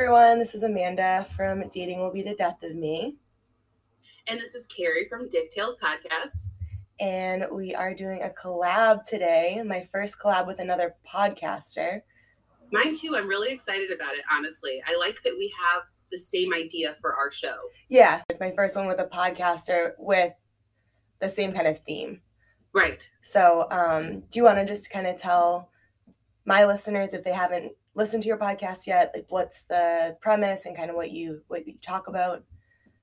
everyone. This is Amanda from Dating Will Be the Death of Me. And this is Carrie from Dick Tales Podcast. And we are doing a collab today, my first collab with another podcaster. Mine too. I'm really excited about it, honestly. I like that we have the same idea for our show. Yeah, it's my first one with a podcaster with the same kind of theme. Right. So, um, do you want to just kind of tell my listeners if they haven't listened to your podcast yet, like what's the premise and kind of what you what you talk about?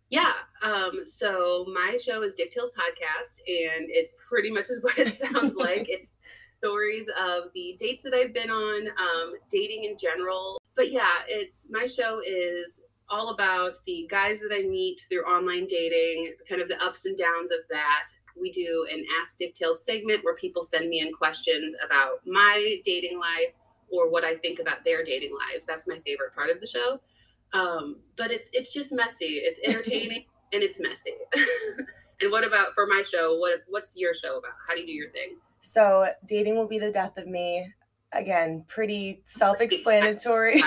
Yeah. Um, so my show is Dick Tales Podcast, and it pretty much is what it sounds like. It's stories of the dates that I've been on, um, dating in general. But yeah, it's my show is all about the guys that I meet through online dating, kind of the ups and downs of that. We do an Ask Dick Tales segment where people send me in questions about my dating life or what I think about their dating lives. That's my favorite part of the show. Um, but it's it's just messy. It's entertaining and it's messy. and what about for my show? What what's your show about? How do you do your thing? So dating will be the death of me. Again, pretty self-explanatory.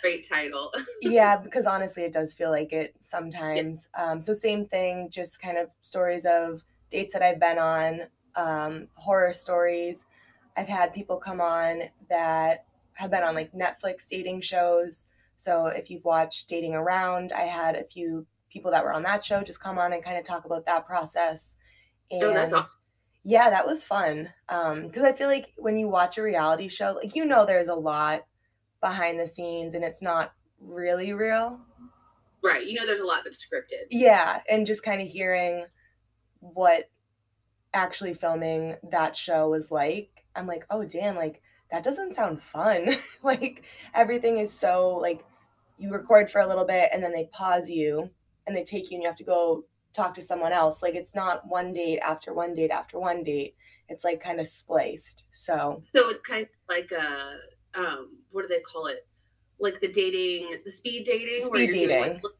Great title. yeah, because honestly, it does feel like it sometimes. Yeah. Um, so same thing, just kind of stories of dates that I've been on, um, horror stories. I've had people come on that have been on like Netflix dating shows. So if you've watched Dating Around, I had a few people that were on that show just come on and kind of talk about that process. And oh, that's awesome. Yeah, that was fun. Um, because I feel like when you watch a reality show, like you know there's a lot behind the scenes and it's not really real. Right. You know there's a lot that's scripted. Yeah. And just kind of hearing what actually filming that show was like, I'm like, oh damn, like that doesn't sound fun. like everything is so like you record for a little bit and then they pause you and they take you and you have to go talk to someone else. Like it's not one date after one date after one date. It's like kind of spliced. So So it's kind of like a um what do they call it? Like the dating the speed dating speed where you're dating. doing like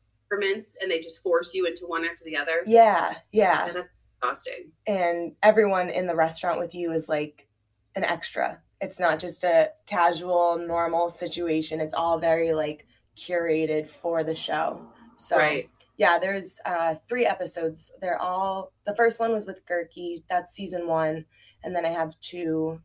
and they just force you into one after the other. Yeah, yeah. yeah that's exhausting. And everyone in the restaurant with you is like an extra. It's not just a casual, normal situation. It's all very like curated for the show. So right. yeah, there's uh, three episodes. They're all the first one was with Gurki. That's season one, and then I have two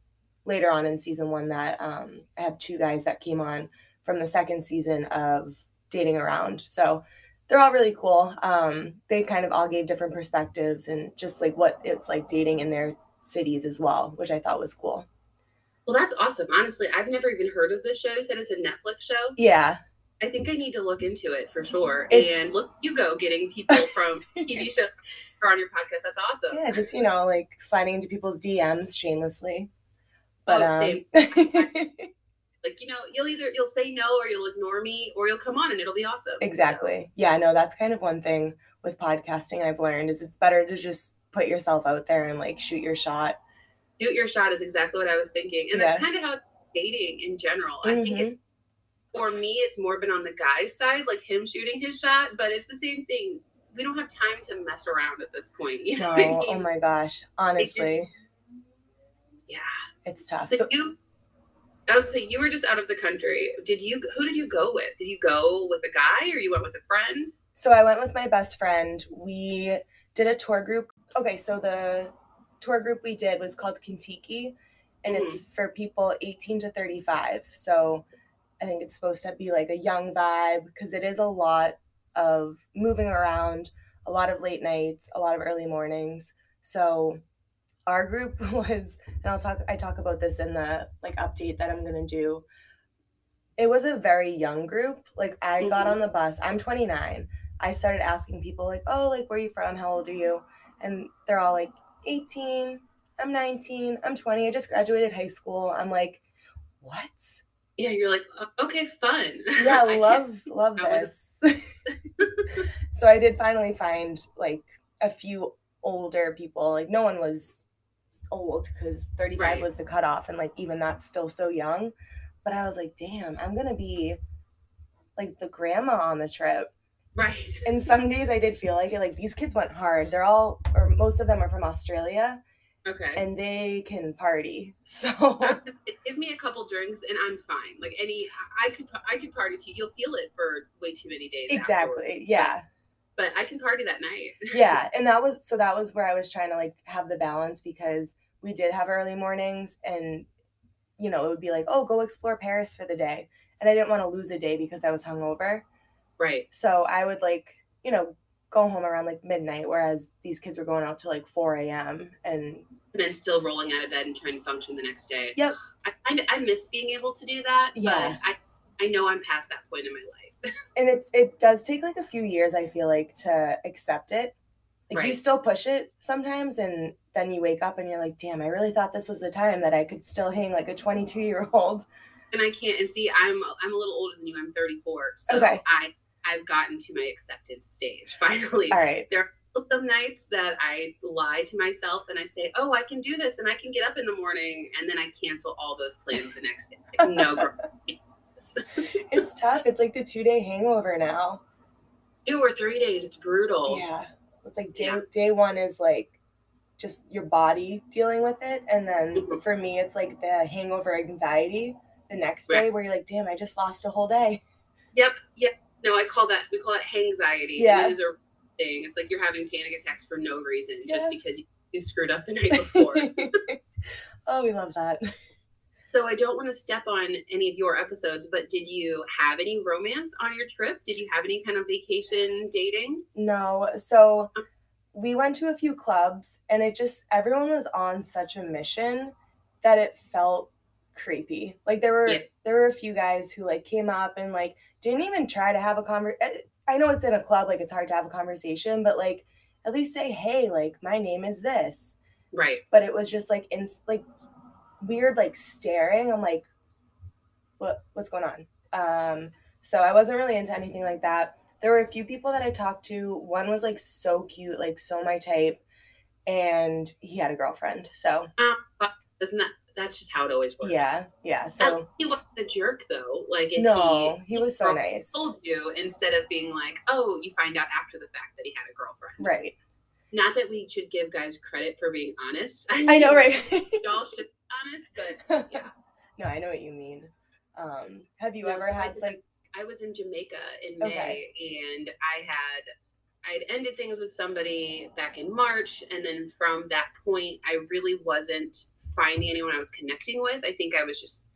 later on in season one that um, I have two guys that came on from the second season of Dating Around. So they're all really cool. Um, they kind of all gave different perspectives and just like what it's like dating in their cities as well, which I thought was cool. Well, that's awesome. Honestly, I've never even heard of this show. You said it's a Netflix show. Yeah. I think I need to look into it for sure. It's... And look, you go getting people from TV shows on your podcast. That's awesome. Yeah, just you know, like sliding into people's DMs shamelessly. But oh, um... same. like you know, you'll either you'll say no or you'll ignore me or you'll come on and it'll be awesome. Exactly. So. Yeah, no, that's kind of one thing with podcasting I've learned is it's better to just put yourself out there and like shoot your shot shoot your shot is exactly what I was thinking. And yeah. that's kind of how dating in general. Mm-hmm. I think it's mm-hmm. for me, it's more been on the guy's side, like him shooting his shot, but it's the same thing. We don't have time to mess around at this point. You know no, I mean? oh my gosh. Honestly. yeah. It's tough. So, so you I was say you were just out of the country. Did you who did you go with? Did you go with a guy or you went with a friend? So I went with my best friend. We did a tour group. Okay, so the tour group we did was called Contiki, and mm-hmm. it's for people 18 to 35. So I think it's supposed to be like a young vibe because it is a lot of moving around, a lot of late nights, a lot of early mornings. So our group was, and I'll talk, I talk about this in the like update that I'm to do. It was a very young group. Like I mm-hmm. got on the bus, I'm 29. I started asking people like, oh, like, where are you from? How old are you? And they're all like, 18, I'm 19, I'm 20, I just graduated high school. I'm like, what? Yeah, you're like, okay, fun. Yeah, love love this. so I did finally find like a few older people. Like no one was old because 35 right. was the cutoff, and like even that's still so young. But I was like, damn, I'm gonna be like the grandma on the trip. Right. And some days I did feel like it. Like these kids went hard. They're all, or most of them are from Australia, Okay. and they can party. So give me a couple drinks and I'm fine. Like any, I could I could party too. You'll feel it for way too many days. afterwards. exactly, yeah. But I can party that night. yeah and that was so that was where i was trying to like have the balance because we did have early mornings and you know it would be like oh go explore paris for the day and i didn't want to lose a day because i was hungover Right. so i would like you know go home around like midnight whereas these kids were going out till like 4 a.m and And then still rolling out of bed and trying to function the next day. Yep. I I, I miss being able to do that. Yeah. I I know I'm past that point in my life. and it's it does take like a few years i feel like to accept it like you still push it sometimes and then you wake up and you're like damn i really thought this was the time that i could still hang like a 22 year old and I can't. And see, I'm I'm a little older than you. I'm 34. So Okay. I I've gotten to my acceptance stage finally. all right There are Some nights that I lie to myself and I say, "Oh, I can do this and I can get up in the morning," and then I cancel all those plans the next day. Like, no, it's tough. It's like the two day hangover now. two or three days. It's brutal. Yeah. It's like day Yeah. day one is like just your body dealing with it. And then Mhm. for me it's like the hangover anxiety the next day Right. where you're like, damn, I just lost a whole day. Yep. Yep. No, I call that we call it anxiety. Yeah. It is a thing. It's like you're having panic attacks for no reason, Yeah. just because you, you screwed up the night before. oh, we love that. so I don't want to step on any of your episodes, but did you have any romance on your trip? Did you have any kind of vacation dating? No. So we went to a few clubs and it just everyone was on such a mission that it felt creepy. Like there were Yeah. there were a few guys who like came up and like didn't even try to have a conver I know it's in a club like it's hard to have a conversation, but like at least say, "Hey, like my name is this." Right. But it was just like in like weird like staring. I'm like what what's going on? Um so I wasn't really into anything like that there were a few people that I talked to. One was like so cute, like so my type, and he had a girlfriend. So Um, but isn't that that's just how it always works? yeah, yeah. So he wasn't a jerk though. Like if no, he, he was so nice. told you instead of being like, oh, you find out after the fact that he had a girlfriend. Right. Not that we should give guys credit for being honest. I, I know, right? Y'all should be honest, but yeah. no, I know what you mean. Um, have you No, ever so had did- like I was in Jamaica in May Okay. and I had I'd ended things with somebody back in March and then from that point I really wasn't finding anyone I was connecting with. I think I was just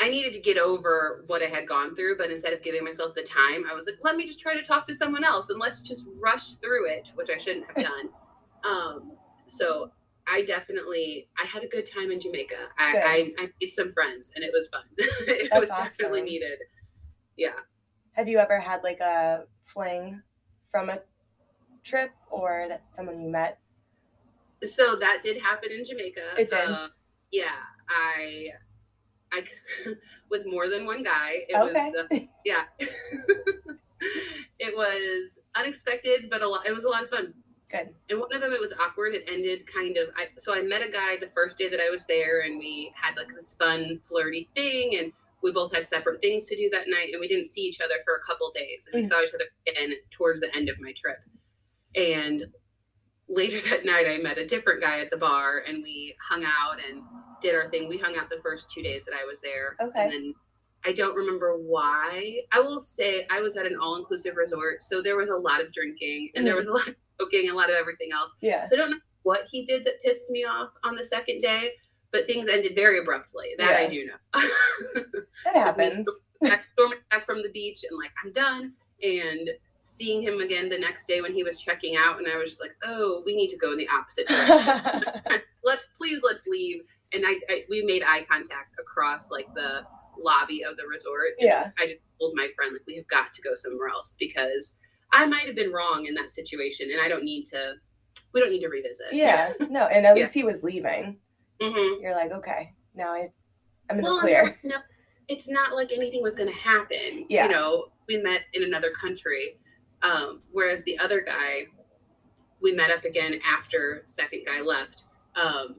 I needed to get over what I had gone through, but instead of giving myself the time, I was like, let me just try to talk to someone else and let's just rush through it, which I shouldn't have done. um, so I definitely I had a good time in Jamaica. I, I, I made some friends and it was fun. it That's was definitely needed. Yeah. have you ever had like a fling from a trip or that someone you met? So that did happen in Jamaica. It did? Uh, yeah, I, I, with more than one guy. It Okay. was, uh, yeah. it was unexpected, but a lot. It was a lot of fun. Good. And one of them, it was awkward. It ended kind of. I, so I met a guy the first day that I was there, and we had like this fun, flirty thing, and we both had separate things to do that night, and we didn't see each other for a couple days, and we Mm. saw each other again towards the end of my trip. And later that night, I met a different guy at the bar, and we hung out and did our thing. We hung out the first two days that I was there, Okay. and then. I don't remember why. I will say I was at an all inclusive resort, so there was a lot of drinking and there Mhm. was a lot of smoking, a lot of everything else. Yeah. So I don't know what he did that pissed me off on the second day, but things ended very abruptly. That I do know. That happens. back, storming back from the beach and like I'm done, and seeing him again the next day when he was checking out, and I was just like, oh, we need to go in the opposite direction. let's please let's leave. And I, I we made eye contact across like the lobby of the resort. Yeah. I just told my friend like we have got to go somewhere else because I might have been wrong in that situation, and I don't need to. We don't need to revisit. yeah. No, and at Yeah. least he was leaving. hmm You're like, okay, now I, I'm in Well, the clear. no, it's not like anything was going to happen. Yeah. You know, we met in another country, um, whereas the other guy, we met up again after second guy left. Um,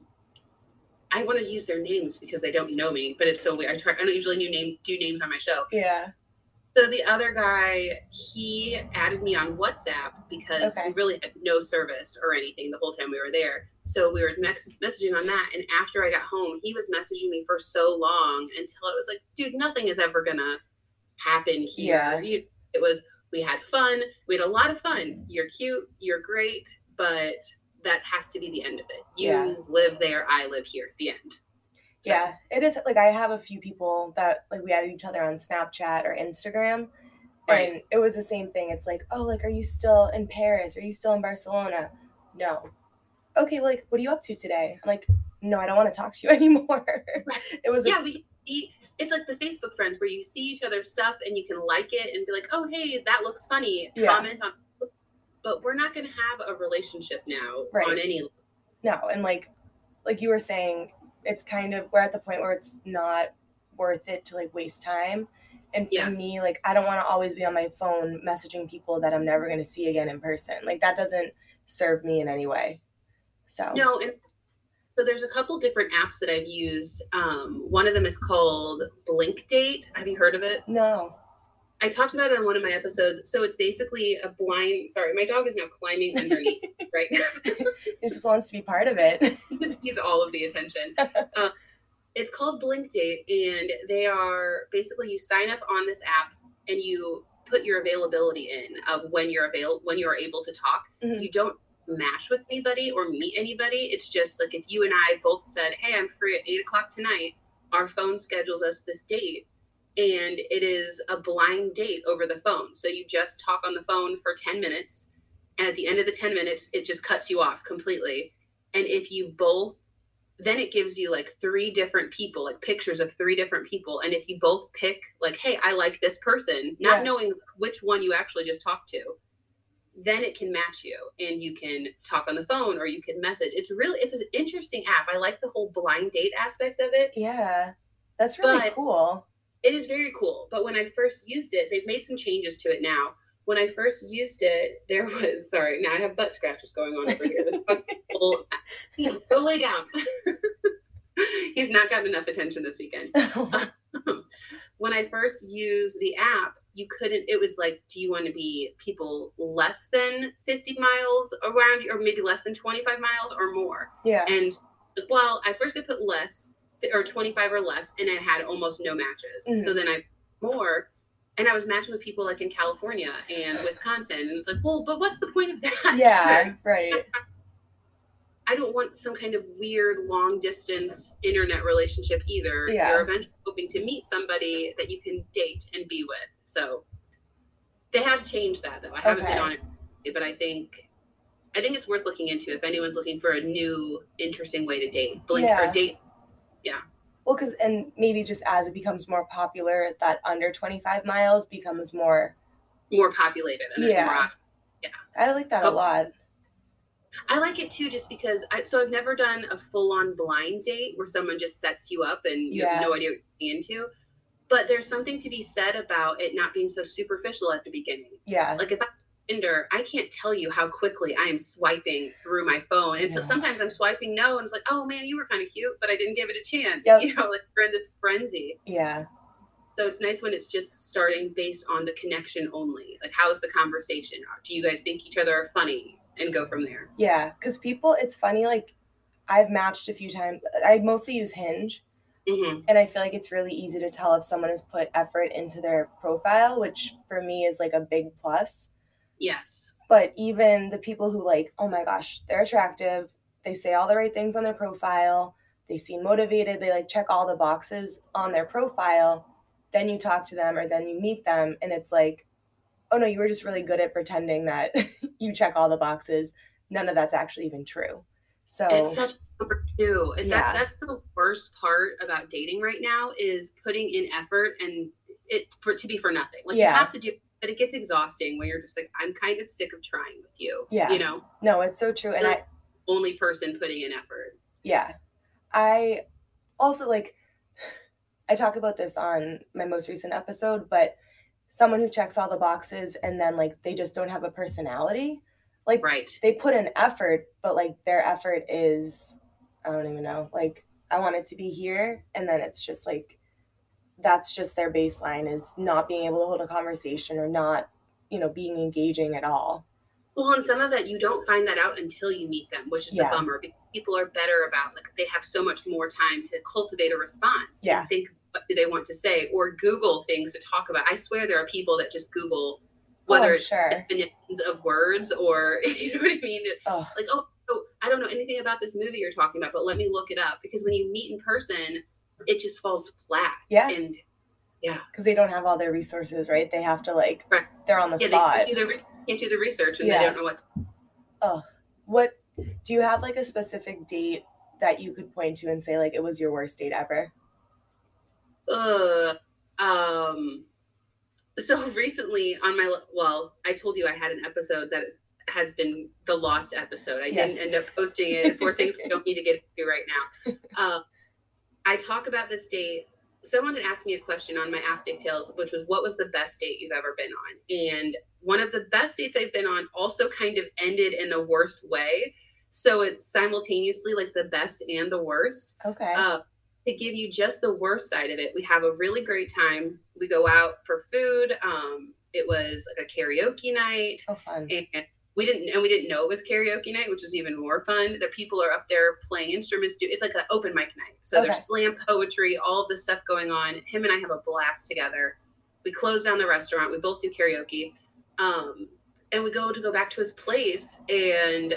I want to use their names because they don't know me, but it's so weird. I try. I don't usually do name do names on my show. Yeah. So the other guy, he added me on WhatsApp because Okay. we really had no service or anything the whole time we were there. So we were next messaging on that. And after I got home, he was messaging me for so long until I was like, dude, nothing is ever gonna happen here. Yeah. It was we had fun. We had a lot of fun. You're cute. You're great. But that has to be the end of it. You Yeah. live there. I live here. The end. So- Yeah, it is like I have a few people that like we added each other on Snapchat or Instagram. Right. And it was the same thing. It's like, oh, like, are you still in Paris? Are you still in Barcelona? No. Okay, well, like, what are you up to today? I'm like, no, I don't want to talk to you anymore. it was yeah, like, we, we it's like the Facebook friends where you see each other's stuff and you can like it and be like, oh hey, that looks funny. Yeah. Comment on. But we're not going to have a relationship now Right. on any. no. And like, like you were saying, it's kind of, we're at the point where it's not worth it to like waste time. And for Yes. me, like, I don't want to always be on my phone messaging people that I'm never going to see again in person. Like, that doesn't serve me in any way. So, No, and so there's a couple different apps that I've used. Um, one of them is called Blink Date. Have you heard of it? no. I talked about it on one of my episodes. So it's basically a blind. Sorry, my dog is now climbing underneath. right, He just wants to be part of it. he's, he's all of the attention. Uh, it's called Blink Date, and they are basically you sign up on this app and you put your availability in of when you're available when you are able to talk. Mhm. You don't match with anybody or meet anybody. It's just like if you and I both said, "Hey, I'm free at eight o'clock tonight," our phone schedules us this date. And it is a blind date over the phone. So you just talk on the phone for 10 minutes. And at the end of the 10 minutes, it just cuts you off completely. And if you both then it gives you like three different people, like pictures of three different people. And if you both pick, like, hey, I like this person, not Yeah. knowing which one you actually just talked to, then it can match you and you can talk on the phone or you can message. It's really, it's an interesting app. I like the whole blind date aspect of it. Yeah. That's really But- cool. It is very cool. But when I first used it, they've made some changes to it now. When I first used it, there was, sorry, now I have butt scratches going on over here. This go lay down. He's not gotten enough attention this weekend. when I first used the app, you couldn't, it was like, do you want to be people less than 50 miles around you, or maybe less than 25 miles or more? yeah. And well, at first I put less or 25 or less, and I had almost no matches. Mm-hmm. So then I more, and I was matching with people like in California and Wisconsin. And it's like, well, but what's the point of that? Yeah, right. I don't want some kind of weird long distance internet relationship either. Yeah. You're eventually hoping to meet somebody that you can date and be with. So they have changed that though. I haven't Okay. been on it, but I think I think it's worth looking into if anyone's looking for a new interesting way to date. Blink Yeah. or date. Yeah. Well, because, and maybe just as it becomes more popular, that under 25 miles becomes more, More populated Yeah. more op- I like that a Oh. lot. I like it too, just because I so I've never done a full on blind date where someone just sets you up and you Yeah. have no idea what you're into. But there's something to be said about it not being so superficial at the beginning. Yeah. Like if I Tinder, I can't tell you how quickly I am swiping through my phone. And so sometimes I'm swiping no, and it's like, oh man, you were kind of cute, but I didn't give it a chance. Yep. You know, like we're in this frenzy. Yeah. So it's nice when it's just starting based on the connection only. Like, how is the conversation? Do you guys think each other are funny? And go from there. Yeah. Because people, it's funny, like, I've matched a few times. I mostly use Hinge, hmm and I feel like it's really easy to tell if someone has put effort into their profile, which for me is like a big plus. Yes. But even the people who, like, oh my gosh, they're attractive, they say all the right things on their profile, they seem motivated, they like check all the boxes on their profile. Then you talk to them or then you meet them, and it's like, oh no, you were just really good at pretending that you check all the boxes. None of that's actually even true. So, It's such number two. And Yeah. That's that's the worst part about dating right now is putting in effort and it for it to be for nothing. Like Yeah. you have to do but it gets exhausting when you're just like, I'm kind of sick of trying with you. Yeah. You know, no, it's so true. And I, only person putting in effort. Yeah. I also like I talk about this on my most recent episode, but someone who checks all the boxes and then like they just don't have a personality. Like Right. they put an effort, but like their effort is I don't even know. Like I want it to be here and then it's just like that's just their baseline is not being able to hold a conversation or not, you know, being engaging at all. Well, and some of that you don't find that out until you meet them, which is Yeah. the bummer. Because people are better about like they have so much more time to cultivate a response. Yeah. Think what do they want to say or Google things to talk about. I swear there are people that just Google whether oh, it's sure. definitions of words or you know what I mean. Ugh. Like oh, oh, I don't know anything about this movie you're talking about, but let me look it up because when you meet in person, it just falls flat. Yeah. And yeah, because they don't have all their resources, right? They have to like Right. they're on the yeah, spot. they can't do the can't do the research and Yeah. they don't know what. To, What do you have like a specific date that you could point to and say like it was your worst date ever? uh, um. So recently on my well, I told you I had an episode that has been the lost episode. I Yes. didn't end up posting it for things we don't need to get into right now. Uh, I talk about this date. Someone had asked me a question on my Ask Tales, which was, "What was the best date you've ever been on?" And one of the best dates I've been on also kind of ended in the worst way. So it's simultaneously like the best and the worst. Okay. Uh, to give you just the worst side of it, we have a really great time. We go out for food. Um, it was like a karaoke night, oh fun. and we didn't and we didn't know it was karaoke night, which was even more fun. The people are up there playing instruments. Do it's like an open mic night, so Okay. there's slam poetry, all of this stuff going on. Him and I have a blast together. We close down the restaurant. We both do karaoke, um, and we go to go back to his place and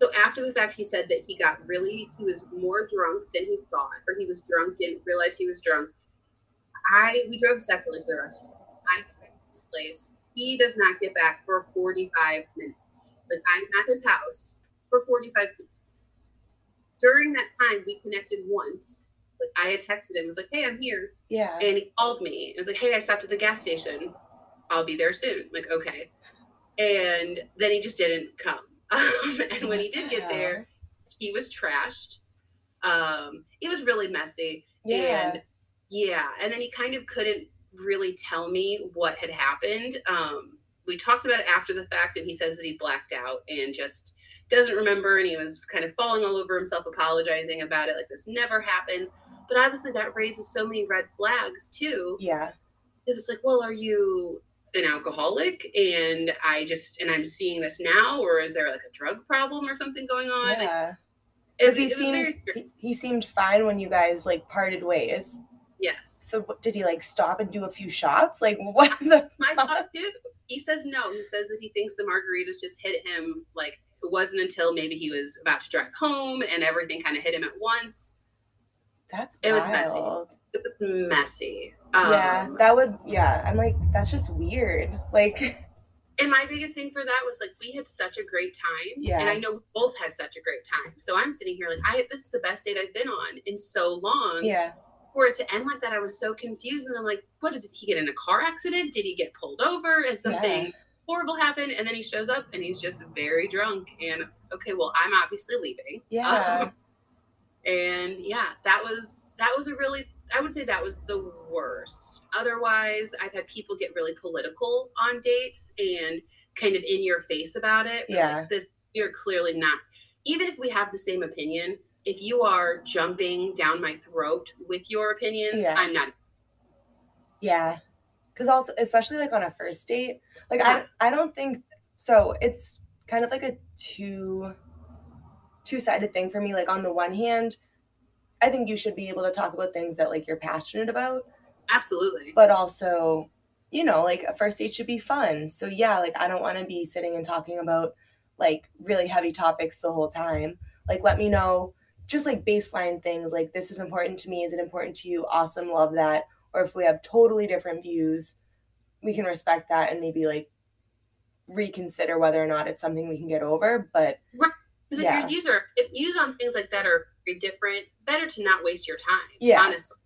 so after the fact, he said that he got really, he was more drunk than he thought, or he was drunk, didn't realize he was drunk. I, we drove separately to the restaurant. I get his place. He does not get back for 45 minutes. Like, I'm at his house for 45 minutes. During that time, we connected once. Like, I had texted him, was like, hey, I'm here. Yeah. And he called me. It was like, hey, I stopped at the gas station. I'll be there soon. I'm like, okay. And then he just didn't come. Um, and when he did get there, he was trashed. Um, it was really messy. Yeah. And yeah, and then he kind of couldn't really tell me what had happened. Um, we talked about it after the fact, and he says that he blacked out and just doesn't remember, and he was kind of falling all over himself, apologizing about it, like this never happens. But obviously, that raises so many red flags too, yeah. because it's like, well, are you an alcoholic? And I just, and I'm seeing this now, or is there like a drug problem or something going on? Yeah. Because he seemed very, he, he seemed fine when you guys like parted ways. yes. So what, did he like stop and do a few shots? Like what the my thought too. He says no. He says that he thinks the margaritas just hit him like it wasn't until maybe he was about to drive home and everything kind of hit him at once. That's It was messy. wild. It was messy. yeah, Um, that would yeah. I'm like that's just weird. Like and my biggest thing for that was like we had such a great time. Yeah. And I know we both had such a great time. So I'm sitting here like I this is the best date I've been on in so long. yeah, For it to end like that, I was so confused and I'm like, what did he get in a car accident? Did he get pulled over? Is something Yeah. horrible happen? And then he shows up and he's just very drunk. And okay, well, I'm obviously leaving. yeah. and yeah, that was that was a really I would say that was the worst. Otherwise, I've had people get really political on dates and kind of in your face about it. Yeah. like, this you're clearly not. Even if we have the same opinion, if you are jumping down my throat with your opinions, Yeah. I'm not. Yeah. Cause also especially like on a first date, like I I don't think so it's kind of like a two two-sided thing for me. Like on the one hand, I think you should be able to talk about things that like you're passionate about, Absolutely. but also, you know, like a first date should be fun. So yeah, like I don't want to be sitting and talking about like really heavy topics the whole time. Like let me know just like baseline things like this is important to me, is it important to you? Awesome, love that. Or if we have totally different views, we can respect that and maybe like reconsider whether or not it's something we can get over. But Because if Yeah. your views are if views on things like that are very different, better to not waste your time. Yeah. Honestly.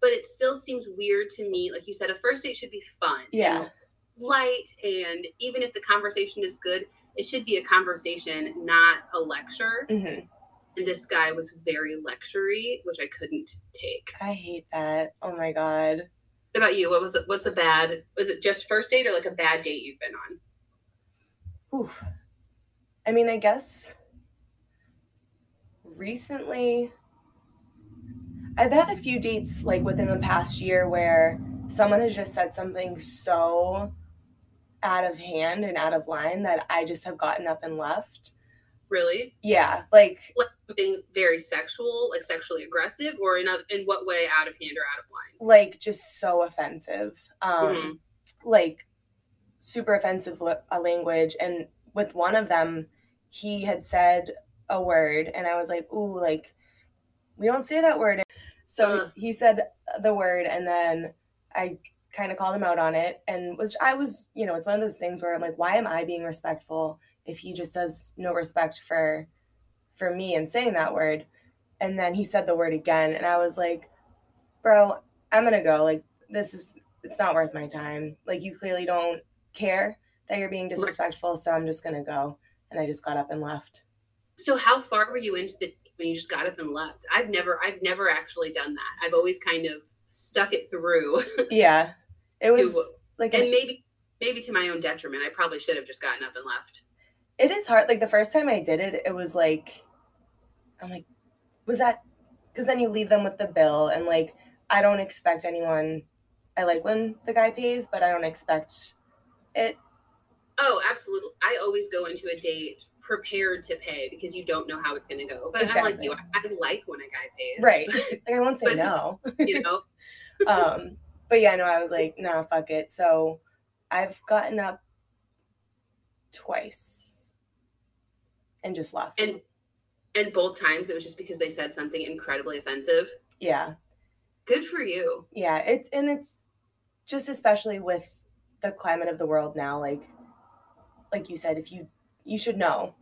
But it still seems weird to me. Like you said, a first date should be fun. Yeah. and light and even if the conversation is good, it should be a conversation, not a lecture. mhm, And this guy was very lectury, which I couldn't take. I hate that. Oh my God. What about you? What was it? What's a bad? Was it just first date or like a bad date you've been on? Oof. I mean, I guess recently I've had a few dates like within the past year where someone has just said something so out of hand and out of line that I just have gotten up and left. Really? Yeah, like like something very sexual, like sexually aggressive, or in a, in what way out of hand or out of line? like just so offensive. Um Mhm. like super offensive la- language and with one of them he had said a word and I was like, "Ooh, like we don't say that word." So Ugh. he said the word and then I kind of called him out on it and was I was, you know, it's one of those things where I'm like, "Why am I being respectful if he just has no respect for for me and saying that word?" And then he said the word again and I was like, "Bro, I'm to go. Like this is it's not worth my time. Like you clearly don't care that you're being disrespectful, so I'm just gonna go. And I just got up and left. So how far were you into the when you just got up and left? I've never I've never actually done that. I've always kind of stuck it through. Yeah. It was To- like and an, maybe maybe to my own detriment. I probably should have just gotten up and left. it is hard. Like the first time I did it, it was like I'm like, was that because then you leave them with the bill and like I don't expect anyone I like when the guy pays, but I don't expect it. Oh, absolutely. I always go into a date prepared to pay because you don't know how it's going to go. But I'm like you. I, I like when a guy pays. Right. Like I won't say But- no. You know. um but yeah no i was like nah fuck it so i've gotten up twice and just left And and both times it was just because they said something incredibly offensive. yeah Good for you. yeah it's and it's just especially with the climate of the world now like like you said if you you should know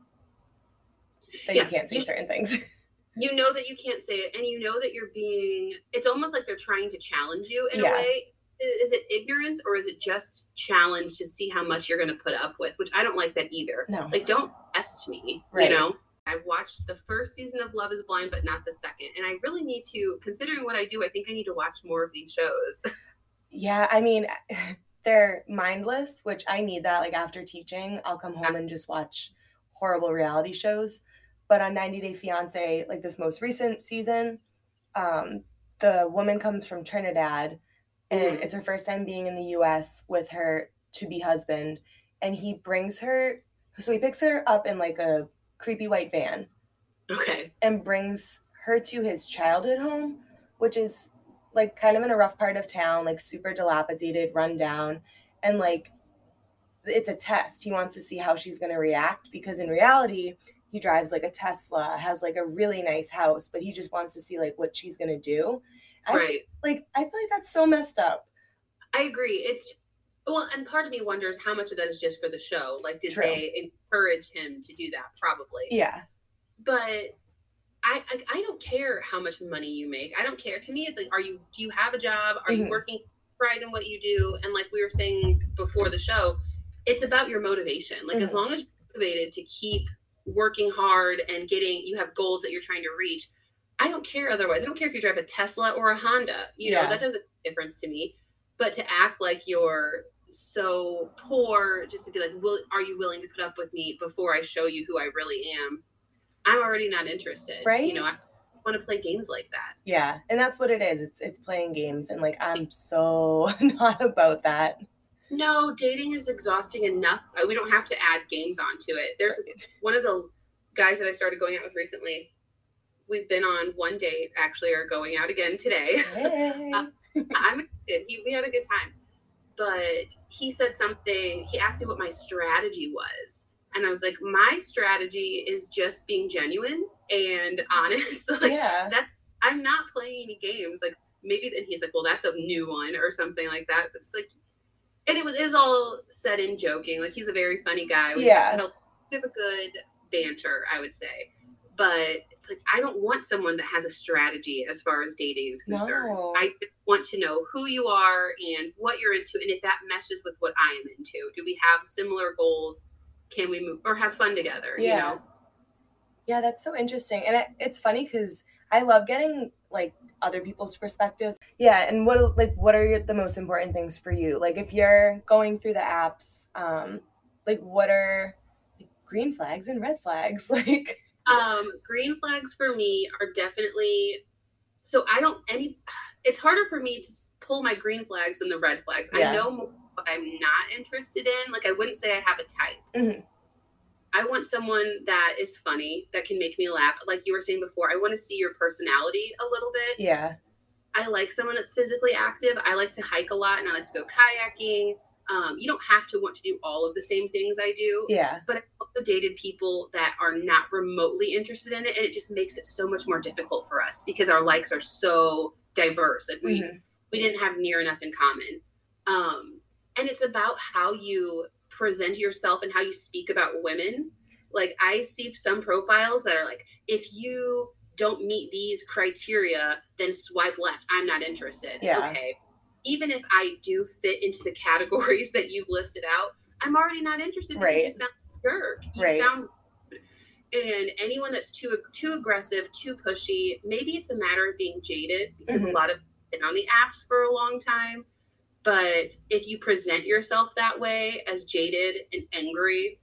that Yeah, you can't say you- certain things You know that you can't say it, and you know that you're being. It's almost like they're trying to challenge you in Yeah. a way. Is it ignorance or is it just challenge to see how much you're going to put up with? Which I don't like that either. no Like, don't test me. Right. You know. I've watched the first season of Love Is Blind, but not the second. And I really need to, considering what I do, I think I need to watch more of these shows. yeah i mean they're mindless which i need that like after teaching i'll come home and just watch horrible reality shows but on 90 day fiance like this most recent season um the woman comes from trinidad and Mhm. it's her first time being in the us with her to be husband and he brings her so he picks her up in like a creepy white van Okay. and brings her to his childhood home, which is like kind of in a rough part of town, like super dilapidated, run down. And like it's a test. He wants to see how she's going to react because in reality, he drives like a Tesla, has like a really nice house, but he just wants to see like what she's going to do. I, Right. Like I feel like that's so messed up. I agree. It's well, and part of me wonders how much of that is just for the show. Like, did True. they encourage him to do that? Probably. Yeah. But I, I I don't care how much money you make. I don't care. To me, it's like, are you do you have a job? Are you Mhm. working pride in what you do? And like we were saying before the show, it's about your motivation. Like as Mhm. long as you're motivated to keep working hard and getting you have goals that you're trying to reach. I don't care otherwise. I don't care if you drive a Tesla or a Honda. You know, that doesn't make a difference to me. But to act like you're so poor just to be like, will are you willing to put up with me before I show you who I really am? I'm already not interested. Right? You know, I want to play games like that. Yeah. And that's what it is. It's it's playing games and like I'm so not about that. No, dating is exhausting enough. Uh, We don't have to add games onto it. There's one of the guys that I started going out with recently. We've been on one date, actually, are going out again today. Hey. I'm excited. He, we had a good time. But he said something, he asked me what my strategy was. And I was like, my strategy is just being genuine and honest. like, yeah. I'm not playing any games. Like, maybe, and he's like, well, that's a new one or something like that. But it's like, and it was, is all said in joking. Like, he's a very funny guy. We Yeah. had a, we have a good banter, I would say. But it's like, I don't want someone that has a strategy as far as dating is concerned. No. I want to know who you are and what you're into, and if that meshes with what I am into. Do we have similar goals? Can we move or have fun together? Yeah. You know? Yeah, that's so interesting. And it, it's funny because I love getting like other people's perspectives. Yeah, and what like what are your, the most important things for you? Like if you're going through the apps, um, like what are like, green flags and red flags? Like Um, green flags for me are definitely so I don't any it's harder for me to pull my green flags than the red flags. Yeah. I know what I'm not interested in. Like I wouldn't say I have a type. Mhm. I want someone that is funny, that can make me laugh. Like you were saying before, I want to see your personality a little bit. Yeah. I like someone that's physically active. I like to hike a lot and I like to go kayaking. Um, you don't have to want to do all of the same things I do. Yeah. But I also dated people that are not remotely interested in it, and it just makes it so much more difficult for us because our likes are so diverse. Like we Mhm. we didn't have near enough in common. Um, and it's about how you present yourself and how you speak about women. Like I see some profiles that are like, if you don't meet these criteria, then swipe left. I'm not interested. Yeah. Okay. Even if I do fit into the categories that you've listed out, I'm already not interested because you sound jerk. You Right. sound and anyone that's too too aggressive, too pushy, maybe it's a matter of being jaded because Mhm. a lot of been on the apps for a long time. But if you present yourself that way as jaded and angry,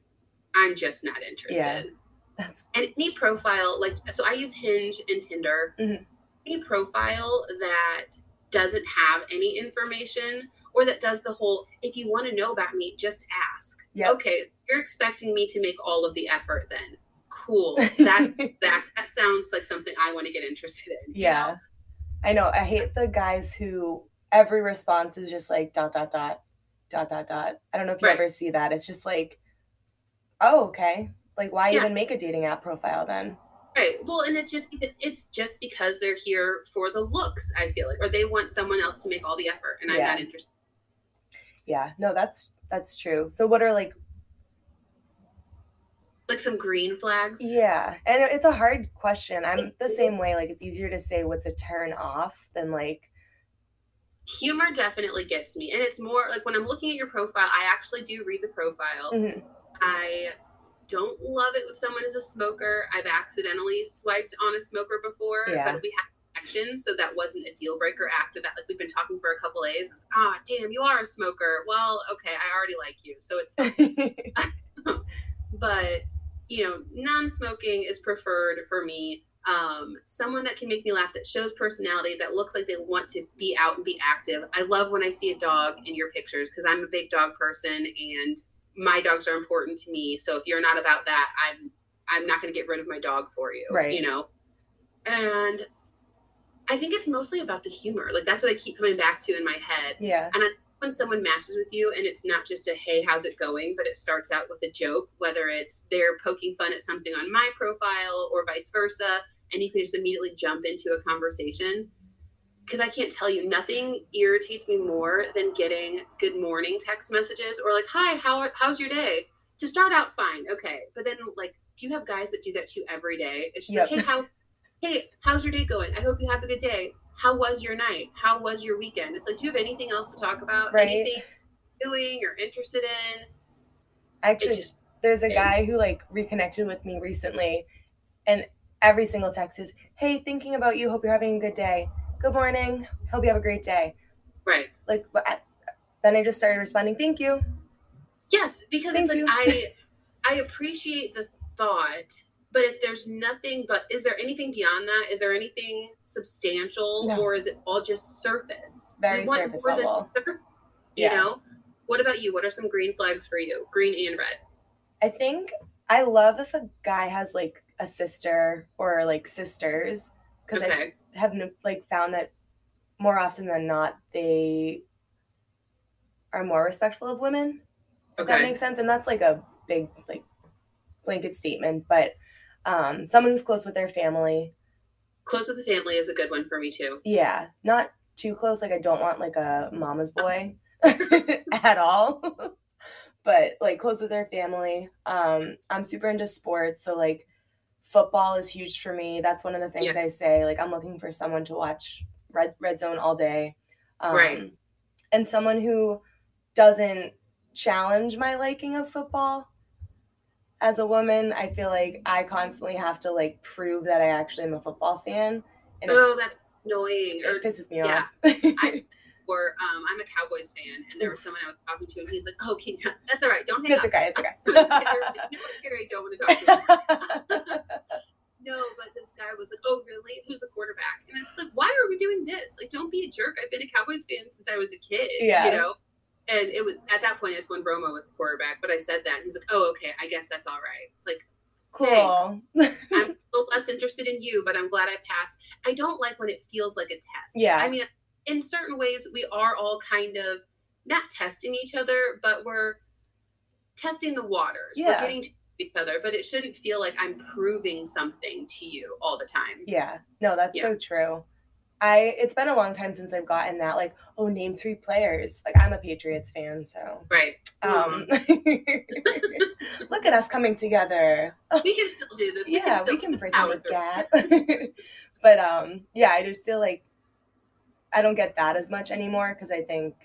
I'm just not interested. Yeah, That's And any profile, like, so I use Hinge and Tinder. Mhm. Any profile that doesn't have any information or that does the whole, if you want to know about me, just ask. Yep. Okay, you're expecting me to make all of the effort then. Cool. That's that that sounds like something I want to get interested in. yeah. know? I know. I hate the guys who every response is just like dot dot dot dot dot dot. I don't know if you Right. ever see that. It's just like, oh, okay. Like why Yeah. even make a dating app profile then? Right. Well, and it's just because it's just because they're here for the looks. I feel like, or they want someone else to make all the effort, and I'm Yeah. not interested. Yeah. No, that's that's true. So what are like Like some green flags. yeah. And it's a hard question. I'm the same way. Like it's easier to say what's a turn off than like Humor definitely gets me, and it's more like when I'm looking at your profile, I actually do read the profile. mhm, I don't love it if someone is a smoker. I've accidentally swiped on a smoker before, Yeah. but we had connection, so that wasn't a deal breaker after that. Like we've been talking for a couple days. Ah, damn, you are a smoker. Well, okay, I already like you, so it's but you know non-smoking is preferred for me um, someone that can make me laugh that shows personality that looks like they want to be out and be active. I love when i see a dog in your pictures because i'm a big dog person and my dogs are important to me. So if you're not about that i'm i'm not going to get rid of my dog for you Right. you know? And i think it's mostly about the humor. Like that's what i keep coming back to in my head. Yeah. And when someone matches with you and it's not just a hey how's it going? but it starts out with a joke whether it's they're poking fun at something on my profile or vice versa and you can just immediately jump into a conversation because i can't tell you nothing irritates me more than getting good morning text messages or like hi how, how's your day to start out fine okay but then like do you have guys that do that to you every day it's just Yep. like hey how hey how's your day going i hope you have a good day how was your night? How was your weekend? It's like, do you have anything else to talk about? Right. Anything you're doing you're interested in? Actually, just there's a guy who like reconnected with me recently and every single text is hey thinking about you hope you're having a good day good morning hope you have a great day right. like then i just started responding thank you Yes, because Thank it's like I I appreciate the thought, but if there's nothing but is there anything beyond that? Is there anything substantial No. or is it all just surface? Very surface level. surface, You Yeah. know? What about you? What are some green flags for you? Green and red. i think i love if a guy has like a sister or like sisters because Okay. i have like found that more often than not they are more respectful of women if that makes sense. And that's like a big like blanket statement but um someone who's close with their family. Close with the family is a good one for me too. yeah. Not too close. Like i don't want like a mama's boy at all. But like close with their family. Um i'm super into sports. So like football is huge for me that's one of the things Yeah. i say like i'm looking for someone to watch red red zone all day um, Right. and someone who doesn't challenge my liking of football as a woman i feel like i constantly have to like prove that i actually am a football fan and it, Oh, that's annoying. Or it pisses me yeah. off or um, I'm a Cowboys fan, and there was someone I was talking to, and he's like, "Oh, can you, that's all right. Don't hang it's up." okay it's okay know scary? Don't want to talk to you. No, but this guy was like, "Oh, really? Who's the quarterback?" And I was like, "Why are we doing this? Like, don't be a jerk. I've been a Cowboys fan since I was a kid. Yeah. You know." and it was at that point it's when Romo was the quarterback. But I said that, and he's like, "Oh, okay, I guess that's all right." It's like, Cool. I'm a little less interested in you, but I'm glad I passed. I don't like when it feels like a test. Yeah. I mean, in certain ways, we are all kind of not testing each other, but we're testing the waters. Yeah. We're getting to each other, but it shouldn't feel like I'm proving something to you all the time. yeah. No, that's Yeah. so true. I it's been a long time since I've gotten that like, oh, name three players. Like I'm a Patriots fan, so Right. um look at us coming together. we can still do this. yeah, still we can bridge the gap. but um, yeah, I just feel like I don't get that as much anymore because I think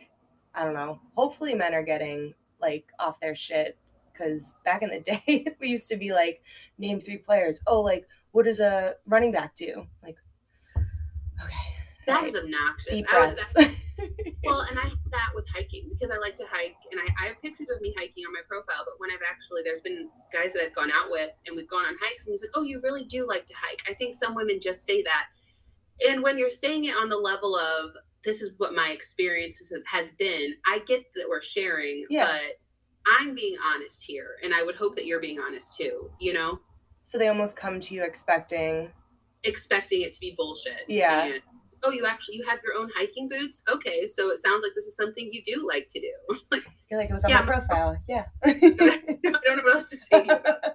I don't know. Hopefully, men are getting like off their shit because back in the day we used to be like, name three players. Oh, like what does a running back do? Like, okay, That was obnoxious. deep I breaths. Well, and I have that with hiking because I like to hike, and I, I have pictures of me hiking on my profile. But when I've actually, there's been guys that I've gone out with, and we've gone on hikes, and he's like, "Oh, you really do like to hike." I think some women just say that, and when you're saying it on the level of this is what my experience has, been, I get that we're sharing, Yeah. but I'm being honest here, and I would hope that you're being honest too. You know, so they almost come to you expecting, expecting it to be bullshit. Yeah. And, oh, you actually you have your own hiking boots? Okay, so it sounds like this is something you do like to do. like, you're like it was on Yeah. my profile. Yeah. I don't know what else to say to you about it.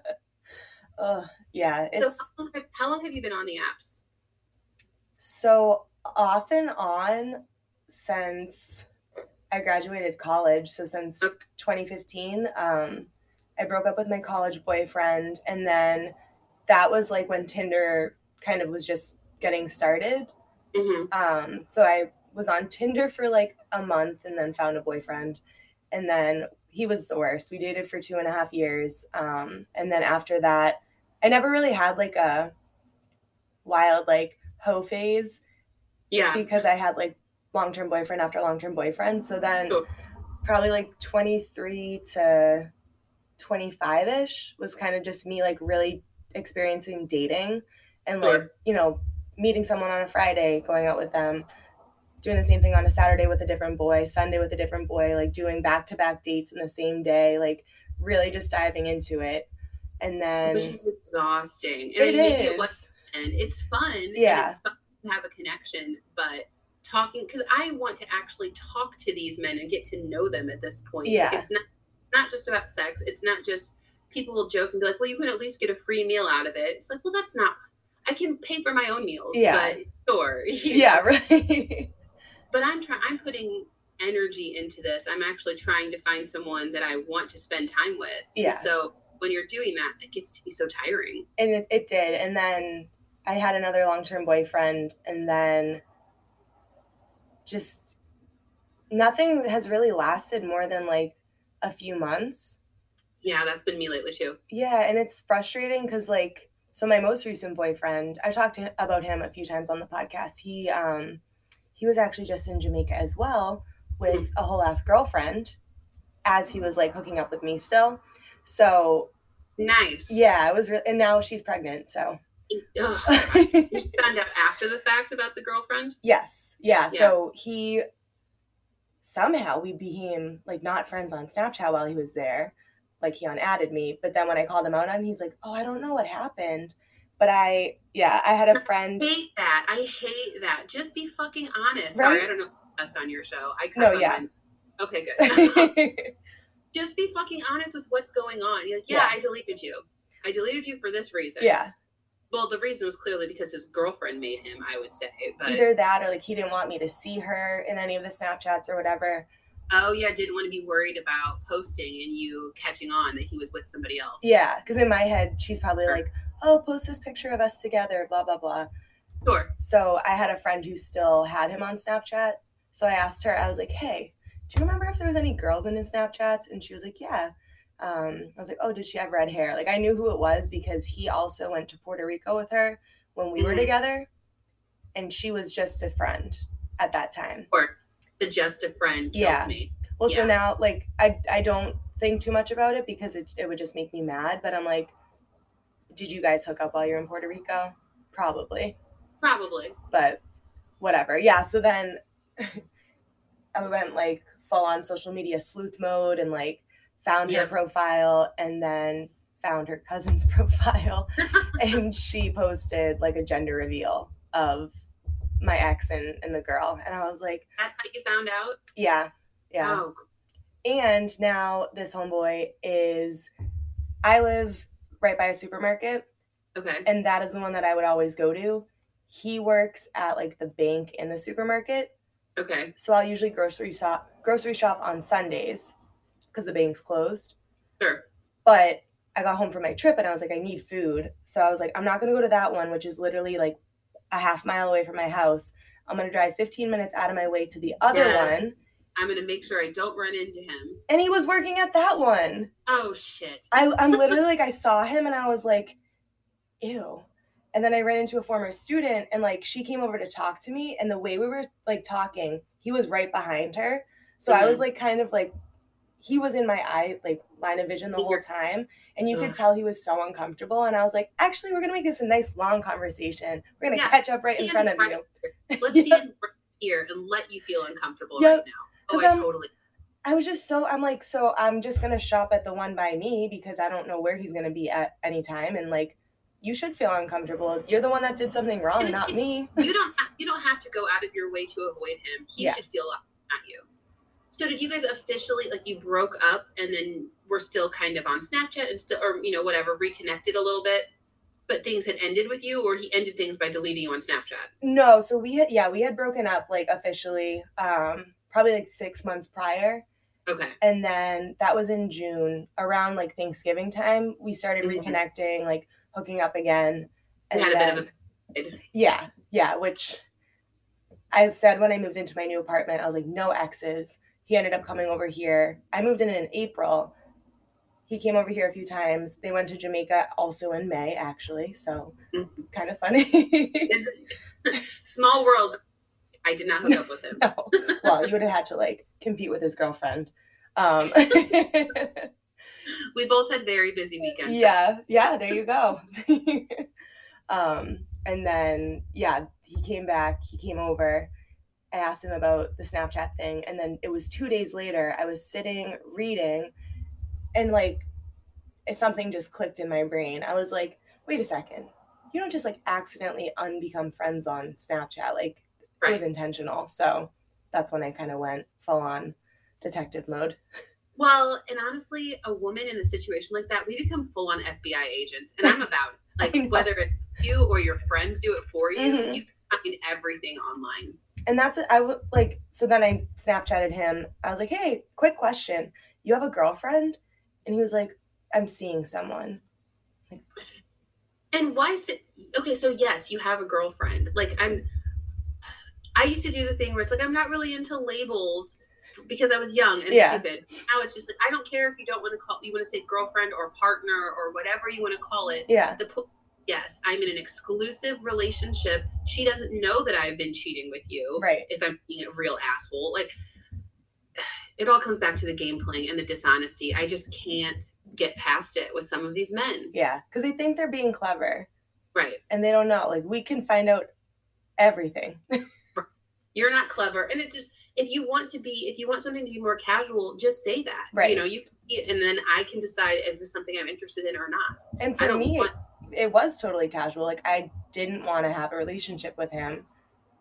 Ugh, yeah, So it's how long, have, how long have you been on the apps? So off and on since I graduated college. So since 2015, um, I broke up with my college boyfriend, and then that was like when Tinder kind of was just getting started. hmm Um, so I was on Tinder for like a month, and then found a boyfriend, and then he was the worst. We dated for two and a half years, um, and then after that, I never really had like a wild like hoe phase Yeah. because I had like long term boyfriend after long term boyfriend. So then Sure. probably like 23 to 25 ish was kind of just me like really experiencing dating and like, Sure. you know, meeting someone on a Friday, going out with them, doing the same thing on a Saturday with a different boy, Sunday with a different boy, like doing back to back dates in the same day, like really just diving into it. And then Which is exhausting. And it I mean, maybe it is. was it's fun. and Yeah. it's fun to have a connection, but talking because I want to actually talk to these men and get to know them at this point. Like, Yeah. it's not not just about sex. It's not just people will joke and be like, "Well, you can at least get a free meal out of it." It's like, well, that's not. I can pay for my own meals. Yeah. But sure. yeah, know. right. But I'm trying. I'm putting energy into this. I'm actually trying to find someone that I want to spend time with. Yeah. So when you're doing that, it gets to be so tiring. and it, it did and then i had another long-term boyfriend and then just nothing has really lasted more than like a few months Yeah, that's been me lately too. yeah and it's frustrating because like so my most recent boyfriend i talked to, about him a few times on the podcast he um he was actually just in jamaica as well with a whole ass girlfriend as he was like hooking up with me still so Nice. yeah it was really and now she's pregnant so Ugh. you found out after the fact about the girlfriend. Yes. Yeah. Yeah. So he somehow we became like not friends on Snapchat while he was there. Like he unadded me, but then when I called him out on, he's like, "Oh, I don't know what happened." But I, yeah, I had a friend. I hate that. I hate that. Just be fucking honest. Sorry, I don't know us on your show. I No, yeah. Okay, good. Just be fucking honest with what's going on. You're like, yeah, Yeah. I deleted you. I deleted you for this reason. yeah, Well, the reason was clearly because his girlfriend made him. I would say, but either that or like he didn't want me to see her in any of the Snapchats or whatever. oh yeah, didn't want to be worried about posting and you catching on that he was with somebody else. Yeah, because in my head, she's probably Sure. like, "Oh, post this picture of us together," blah blah blah. Sure. So I had a friend who still had him on Snapchat. So I asked her, I was like, hey, do you remember if there was any girls in his Snapchats? And she was like, yeah. Um, I was like, oh, did she have red hair? Like I knew who it was because he also went to Puerto Rico with her when we were Mhm. together. And she was just a friend at that time. Or the just a friend Yeah. me. Well, so now like I I don't think too much about it because it, it would just make me mad. But I'm like, did you guys hook up while you're in Puerto Rico? Probably. Probably. but whatever. Yeah. So then I went like full on social media sleuth mode and like found her profile and then found her cousin's profile and she posted like a gender reveal of my ex and, and the girl and I was like, That's how you found out? yeah, yeah. Oh, And now this homeboy is I live right by a supermarket okay. and that is the one that I would always go to. He works at like the bank in the supermarket. Okay. So I'll usually grocery shop grocery shop on Sundays because the bank's closed. Sure. But I got home from my trip and I was like, I need food. So I was like, I'm not gonna go to that one, which is literally like a half mile away from my house. I'm gonna drive 15 minutes out of my way to the other Yeah. one. I'm gonna make sure I don't run into him. And he was working at that one. Oh shit. I, I'm literally like, I saw him and I was like, ew. And then I ran into a former student and like she came over to talk to me. And the way we were like talking, he was right behind her. So I was mm-hmm. like, kind of like, he was in my eye, like line of vision the whole time. And you could Ugh. tell he was so uncomfortable. And I was like, actually, we're going to make this a nice long conversation. We're going to Yeah. catch up right in front of right you. here. Let's stand right here and let you feel uncomfortable Yep. right now. Oh, I I'm- totally. I was just so I'm like, so I'm just gonna shop at the one by me because I don't know where he's gonna be at any time. And like you should feel uncomfortable. You're the one that did something wrong, not me. You don't. You don't have to go out of your way to avoid him. He Yeah. should feel at you. So did you guys officially like you broke up and then we're still kind of on Snapchat and still or you know whatever reconnected a little bit, but things had ended with you or he ended things by deleting you on Snapchat? No, so we had yeah, we had broken up like officially, um, probably like six months prior. Okay. And then that was in June, around like Thanksgiving time. We started Mhm. reconnecting, like hooking up again. And had a then, bit of a Yeah, yeah, which I said when I moved into my new apartment, I was like, no exes. He ended up coming over here. I moved in in April. He came over here a few times. They went to Jamaica also in May, actually. So Mhm. it's kind of funny. small world. I did not hook up with him. no. Well, you would have had to like compete with his girlfriend. Um, We both had very busy weekends. yeah, yeah, there you go. um, and then yeah, he came back, he came over. I asked him about the Snapchat thing, and then it was two days later. I was sitting reading, and like, something just clicked in my brain. I was like, "Wait a second, you don't just like accidentally unbecome friends on Snapchat. Like, it was intentional." So that's when I kind of went full on detective mode. Well, and honestly, a woman in a situation like that, we become full on FBI agents. And I'm about it. Like whether it's you or your friends do it for you, Mhm. you find everything online. And that's it. I would like so then I Snapchatted him. I was like, "Hey, quick question. You have a girlfriend?" And he was like, "I'm seeing someone." And why sit okay, so yes, you have a girlfriend. Like I'm I used to do the thing where it's like I'm not really into labels because I was young and Yeah. stupid. Now it's just like I don't care if you don't want to call you want to say girlfriend or partner or whatever you want to call it. Yeah. The yes, I'm in an exclusive relationship. She doesn't know that I've been cheating with you. Right. If I'm being a real asshole, like it all comes back to the game playing and the dishonesty. I just can't get past it with some of these men. Yeah, cuz they think they're being clever Right. and they don't know. Like we can find out everything. You're not clever, and it just if you want to be if you want something to be more casual, just say that. Right. You know, you and then I can decide if this is something I'm interested in or not. and for me, want it was totally casual. Like I didn't want to have a relationship with him,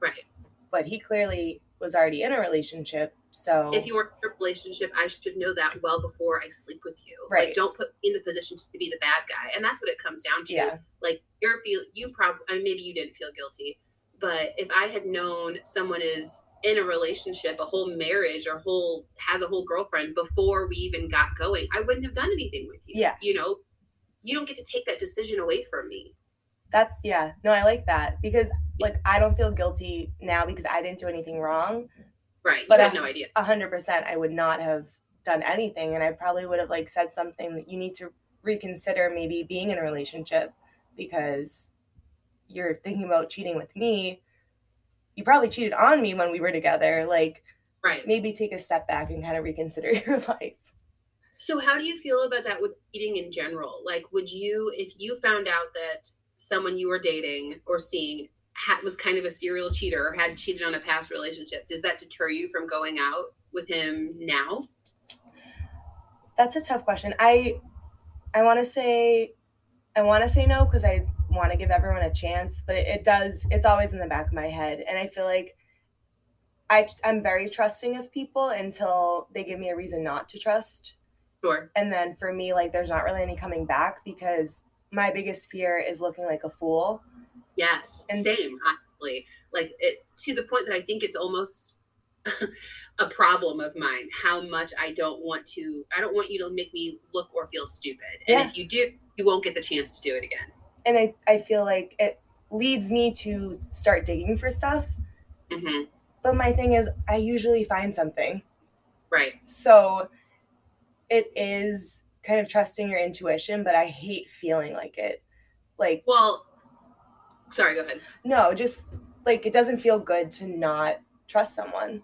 right. but he clearly was already in a relationship. So if you are in a relationship, I should know that well before I sleep with you. Right. Like, don't put me in the position to be the bad guy, and that's what it comes down to. yeah, Like you're feel you probably I mean, maybe you didn't feel guilty, but if I had known someone is in a relationship, a whole marriage, or whole has a whole girlfriend before we even got going, I wouldn't have done anything with you. Yeah. You know, you don't get to take that decision away from me. that's yeah. No, I like that because like I don't feel guilty now because I didn't do anything wrong. Right. But you have I- no idea. a hundred percent I would not have done anything and I probably would have like said something that you need to reconsider maybe being in a relationship because you're thinking about cheating with me. You probably cheated on me when we were together. Like Right. maybe take a step back and kind of reconsider your life. So how do you feel about that with dating in general? Like would you if you found out that someone you were dating or seeing had, was kind of a serial cheater or had cheated on a past relationship, does that deter you from going out with him now? That's a tough question. I I want to say I want to say no because I want to give everyone a chance, but it, it, does. It's always in the back of my head, and I feel like I I'm very trusting of people until they give me a reason not to trust. Sure. And then for me, like, there's not really any coming back because my biggest fear is looking like a fool. Yes, and same actually. Like it to the point that I think it's almost a problem of mine how much I don't want to I don't want you to make me look or feel stupid. And yeah. if you do, you won't get the chance to do it again. And I, I feel like it leads me to start digging for stuff. Mm-hmm. But my thing is, I usually find something. Right. So it is kind of trusting your intuition, but I hate feeling like it. Like, well, sorry, go ahead. No, just like it doesn't feel good to not trust someone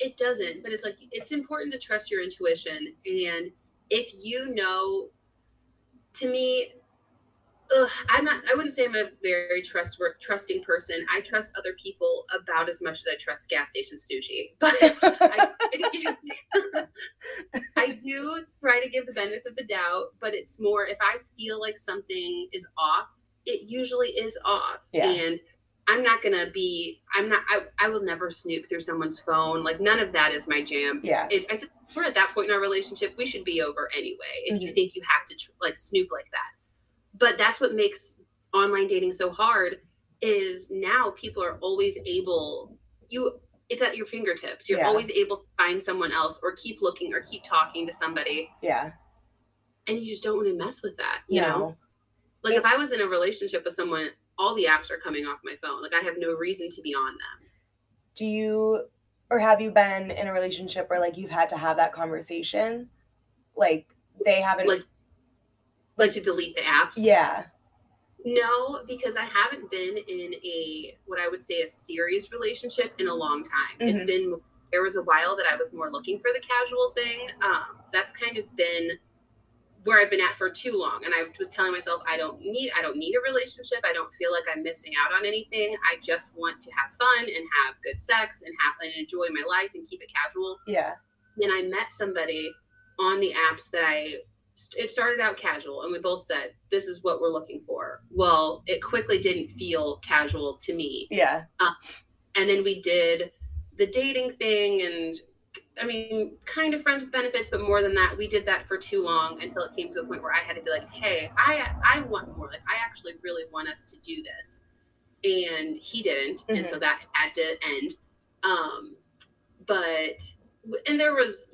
it doesn't but it's like it's important to trust your intuition and if you know to me ugh, i'm not i wouldn't say i'm a very trust trusting person i trust other people about as much as i trust gas station sushi but I, I do try to give the benefit of the doubt but it's more if i feel like something is off it usually is off yeah. and I'm not gonna be. I'm not. I, I will never snoop through someone's phone. Like none of that is my jam. Yeah. If, if we're at that point in our relationship, we should be over anyway. If mm-hmm. you think you have to like snoop like that, but that's what makes online dating so hard. Is now people are always able. You. It's at your fingertips. You're yeah. always able to find someone else or keep looking or keep talking to somebody. Yeah. And you just don't want to mess with that. You no. know. Like if I was in a relationship with someone all the apps are coming off my phone. Like I have no reason to be on them. Do you or have you been in a relationship where like you've had to have that conversation? Like they haven't like like to delete the apps? Yeah. No, because I haven't been in a what I would say a serious relationship in a long time. Mm-hmm. It's been there was a while that I was more looking for the casual thing. Um, that's kind of been where I've been at for too long. And I was telling myself, I don't need, I don't need a relationship. I don't feel like I'm missing out on anything. I just want to have fun and have good sex and have and enjoy my life and keep it casual. Yeah. And I met somebody on the apps that I, it started out casual and we both said, this is what we're looking for. Well, it quickly didn't feel casual to me. Yeah. Uh, and then we did the dating thing and I mean, kind of friends with benefits, but more than that, we did that for too long until it came to the point where I had to be like, "Hey, I I want more. Like, I actually really want us to do this," and he didn't, mm-hmm. and so mm-hmm. that had to end. Um, but and there was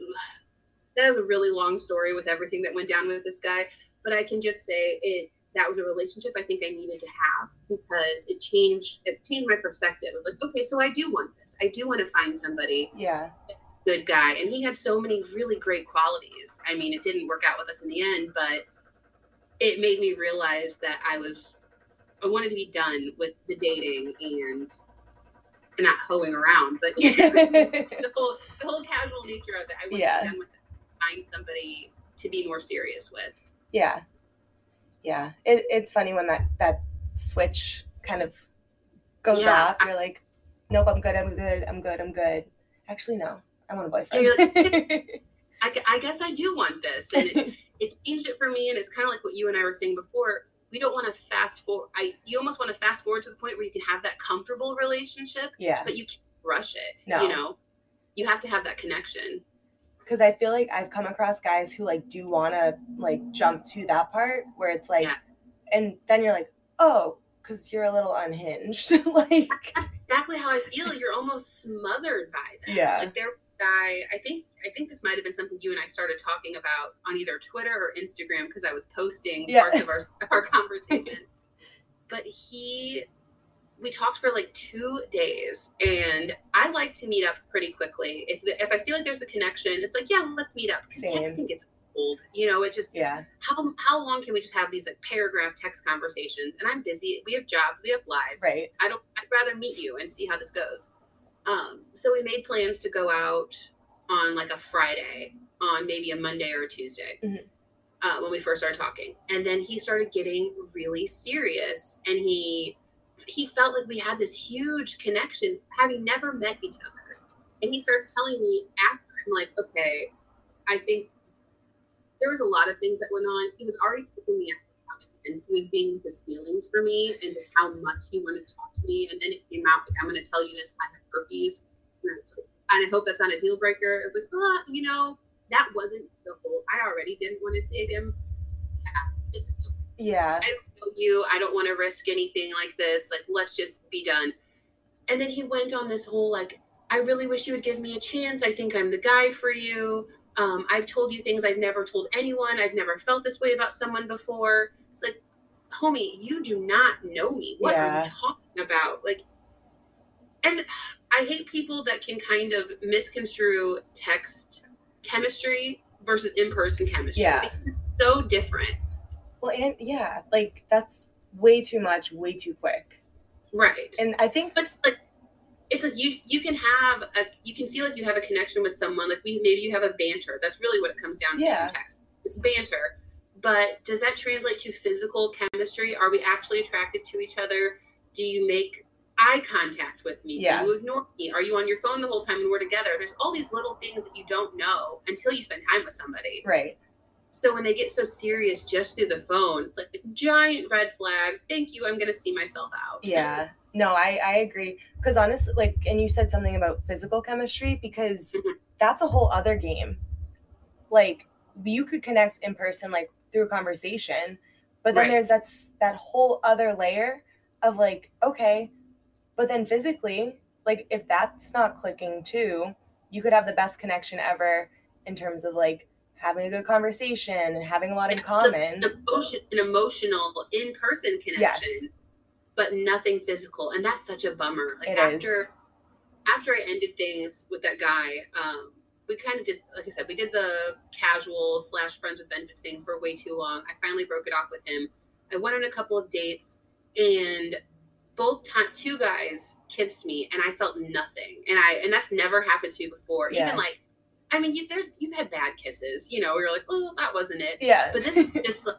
that was a really long story with everything that went down with this guy. But I can just say it that was a relationship I think I needed to have because it changed it changed my perspective. Like, okay, so I do want this. I do want to find somebody. Yeah good guy and he had so many really great qualities i mean it didn't work out with us in the end but it made me realize that i was i wanted to be done with the dating and not hoeing around but you know, the whole the whole casual nature of it i wanted yeah. to be done with it, find somebody to be more serious with yeah yeah it, it's funny when that that switch kind of goes yeah, off you're I, like nope i'm good i'm good i'm good i'm good actually no I want a boyfriend. Like, I, I, guess I do want this. And it, it changed it for me. And it's kind of like what you and I were saying before. We don't want to fast forward. I you almost want to fast forward to the point where you can have that comfortable relationship. Yeah. But you can't rush it. No. You know, you have to have that connection. Because I feel like I've come across guys who like do want to like jump to that part where it's like, yeah. and then you're like, oh, because you're a little unhinged. like that's exactly how I feel. You're almost smothered by them. Yeah. Like they're guy. I think I think this might have been something you and I started talking about on either Twitter or Instagram because I was posting yeah. parts of our our conversation. but he we talked for like two days and i like to meet up pretty quickly. If if i feel like there's a connection it's like yeah let's meet up. Texting gets old you know it just yeah. how how long can we just have these like paragraph text conversations? And i'm busy. We have jobs. We have lives. Right. I don't i'd rather meet you and see how this goes. Um, so we made plans to go out on like a Friday, on maybe a Monday or a Tuesday. Mm-hmm. Uh, when we first started talking. And then he started getting really serious and he he felt like we had this huge connection, having never met each other. And he starts telling me after, I'm like, okay, I think there was a lot of things that went on. He was already keeping me at how intense he was being with his feelings for me and just how much he wanted to talk to me. And then it came out like, I'm going to tell you this, I have herpes. And I, like, and I hope that's not a deal breaker. I was like, ah, you know, that wasn't the whole, I already didn't want to date him. Yeah, it's a deal Yeah. I don't know you. I don't want to risk anything like this. Like, let's just be done. And then he went on this whole, like, I really wish you would give me a chance. I think I'm the guy for you. Um, I've told you things I've never told anyone. I've never felt this way about someone before. It's like, homie, you do not know me. What are you talking about? Like, and I hate people that can kind of misconstrue text chemistry versus in person chemistry. Yeah. Because it's so different. Well, and yeah, like that's way too much, way too quick. Right. And I think but it's like it's like you you can have a you can feel like you have a connection with someone like we maybe you have a banter that's really what it comes down to Yeah. text it's banter but does that translate to physical chemistry are we actually attracted to each other do you make eye contact with me Yeah. do you ignore me are you on your phone the whole time when we're together there's all these little things that you don't know until you spend time with somebody right. So when they get so serious just through the phone it's like a giant red flag thank you i'm gonna see myself out Yeah. No, I I agree because honestly, like, and you said something about physical chemistry because Mhm. that's a whole other game. Like, you could connect in person, like through a conversation, but then Right. there's that's that whole other layer of like, okay, but then physically, like, if that's not clicking too, you could have the best connection ever in terms of like having a good conversation and having a lot in common. an emotion, an emotional in-person connection, Yes. but nothing physical, and that's such a bummer. Like It is. after after I ended things with that guy, um, we kind of did, like I said, we did the casual slash friends with benefits thing for way too long. I finally broke it off with him. I went on a couple of dates, and both time two guys kissed me, and I felt nothing, and I and that's never happened to me before. Yeah. Even like. I mean, you, there's you've had bad kisses, you know, where you're like, oh, that wasn't it Yeah. but this is just like,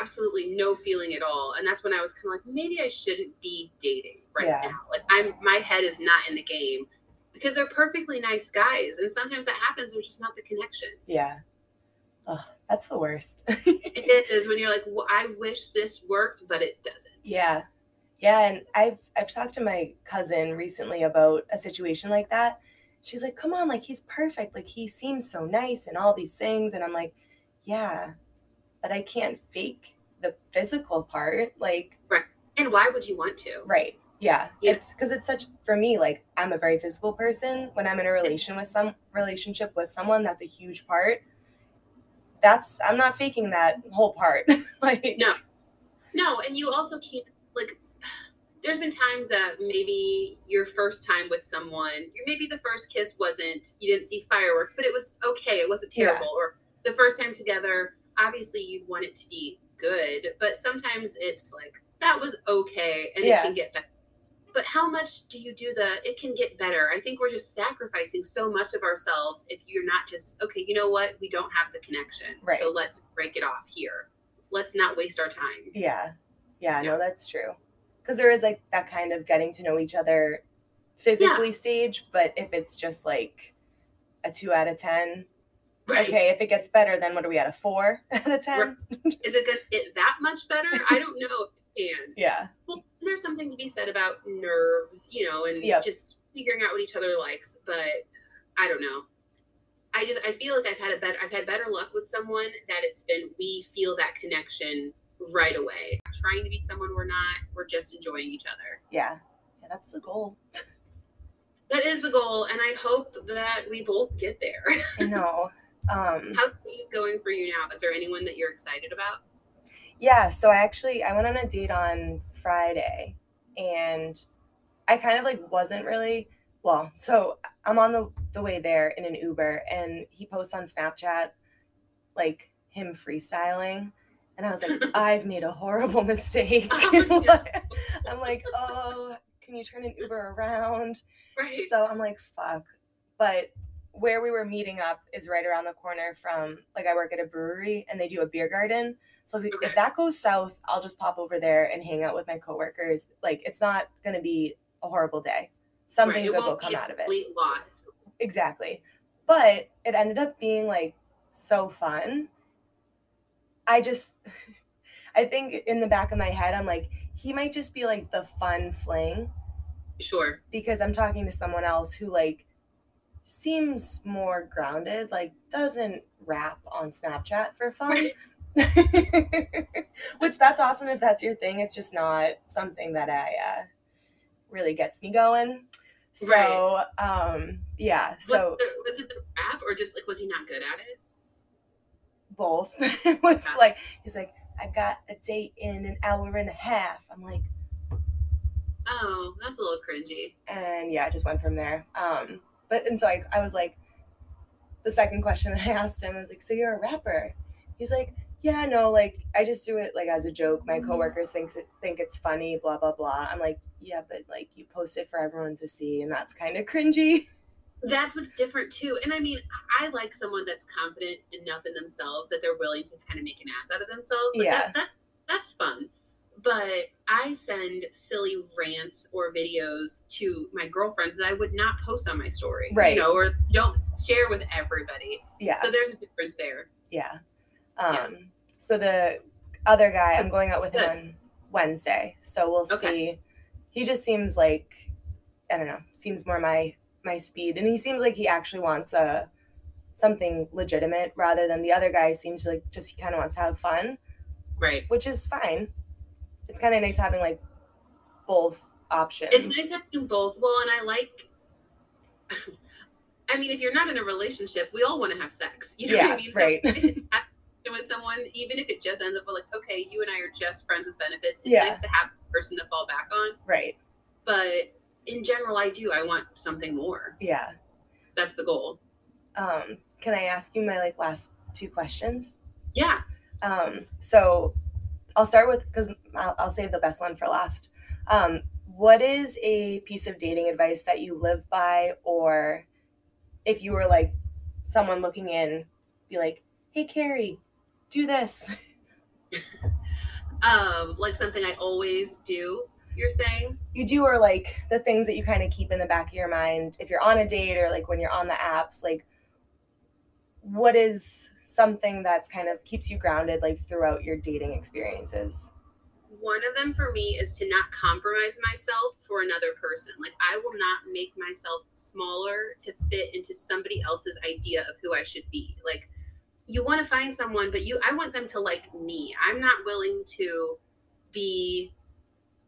absolutely no feeling at all and that's when i was kind of like maybe i shouldn't be dating right Yeah. now like i'm my head is not in the game because they're perfectly nice guys and sometimes that happens there's just not the connection yeah. Oh, that's the worst. it is when you're like well, i wish this worked but it doesn't Yeah. Yeah, and I've I've talked to my cousin recently about a situation like that. She's like, "Come on, like he's perfect. Like he seems so nice and all these things." And I'm like, "Yeah, but I can't fake the physical part." Like, right. and why would you want to right. Yeah. Yeah. It's cuz it's such for me like I'm a very physical person. When I'm in a relation with some relationship with someone, that's a huge part. That's I'm not faking that whole part. like No. no and you also can't like there's been times that maybe your first time with someone maybe the first kiss wasn't you didn't see fireworks but it was okay it wasn't Yeah. terrible or the first time together obviously you want it to be good but sometimes it's like that was okay and Yeah. it can get better but how much do you do the it can get better i think we're just sacrificing so much of ourselves if you're not just okay you know what we don't have the connection Right. so let's break it off here let's not waste our time Yeah. Yeah, Yeah. no, that's true. Because there is like that kind of getting to know each other physically stage, but if it's just like a two out of 10, Right. okay, if it gets better, then what are we at? A four out of 10? Is it gonna it that much better? I don't know. And Yeah. well, there's something to be said about nerves, you know, and Yep. just figuring out what each other likes. But I don't know. I just I feel like I've had a better I've had better luck with someone that it's been we feel that connection right away. Trying to be someone we're not. We're just enjoying each other. Yeah. Yeah, that's the goal. That is the goal, and I hope that we both get there. I know. Um, How's it going for you now? Is there anyone that you're excited about? yeah, so I actually I went on a date on Friday and I kind of like wasn't really well, so I'm on the, the way there in an Uber and he posts on Snapchat like him freestyling and I was like, I've made a horrible mistake. Oh. I'm like, oh, can you turn an Uber around? Right. So I'm like, fuck. But where we were meeting up is right around the corner from like I work at a brewery and they do a beer garden. So I was like, Okay. if that goes south, I'll just pop over there and hang out with my coworkers. Like it's not gonna be a horrible day. Something Right, good will come out of it. complete loss. Exactly. But it ended up being like so fun. I just I think in the back of my head I'm like he might just be like the fun fling Sure. because I'm talking to someone else who like seems more grounded, like doesn't rap on Snapchat for fun. Which that's awesome if that's your thing. It's just not something that I uh, really gets me going. So um yeah, so was, it, was it the rap or just like was he not good at it? Both. it was like he's like, I got a date in an hour and a half. I'm like, Oh, that's a little cringy. and yeah, I just went from there. Um, but and so I, I was like, the second question that I asked him was like, so you're a rapper? He's like, yeah, no, like I just do it like as a joke. My coworkers thinks it, think it's funny, blah blah blah. I'm like, yeah, but like you post it for everyone to see, and that's kind of cringy. That's what's different too. And I mean, I like someone that's confident enough in themselves that they're willing to kind of make an ass out of themselves. Like, Yeah. that, that's that's fun. But I send silly rants or videos to my girlfriends that I would not post on my story, Right. You know, or don't share with everybody. Yeah, So there's a difference there. yeah. Um, so the other guy, So- I'm going out with him on Wednesday, so we'll Okay. see. He just seems like I don't know, seems more my my speed, and he seems like he actually wants a something legitimate rather than the other guy seems like just he kind of wants to have fun, Right. which is fine. It's kind of nice having like both options. It's nice having both. Well, and I like. I mean, if you're not in a relationship, we all want to have sex. You know what Yeah, I mean? right. So it's nice to have with someone, even if it just ends up like, okay, you and I are just friends with benefits. It's Yeah. nice to have a person to fall back on. right. But in general, I do. I want something more. Yeah. That's the goal. Um, can I ask you my like last two questions? Yeah. Um, so I'll start with because I'll, I'll save the best one for last. Um, what is a piece of dating advice that you live by, or if you were like someone looking in, be like, "Hey, Carrie, do this." Um, like something I always do. You're saying? You do, or like the things that you kind of keep in the back of your mind if you're on a date, or like when you're on the apps. Like, what is something that's kind of keeps you grounded, like throughout your dating experiences? One of them for me is to not compromise myself for another person. Like I will not make myself smaller to fit into somebody else's idea of who I should be. Like you want to find someone, but you I want them to like me. I'm not willing to be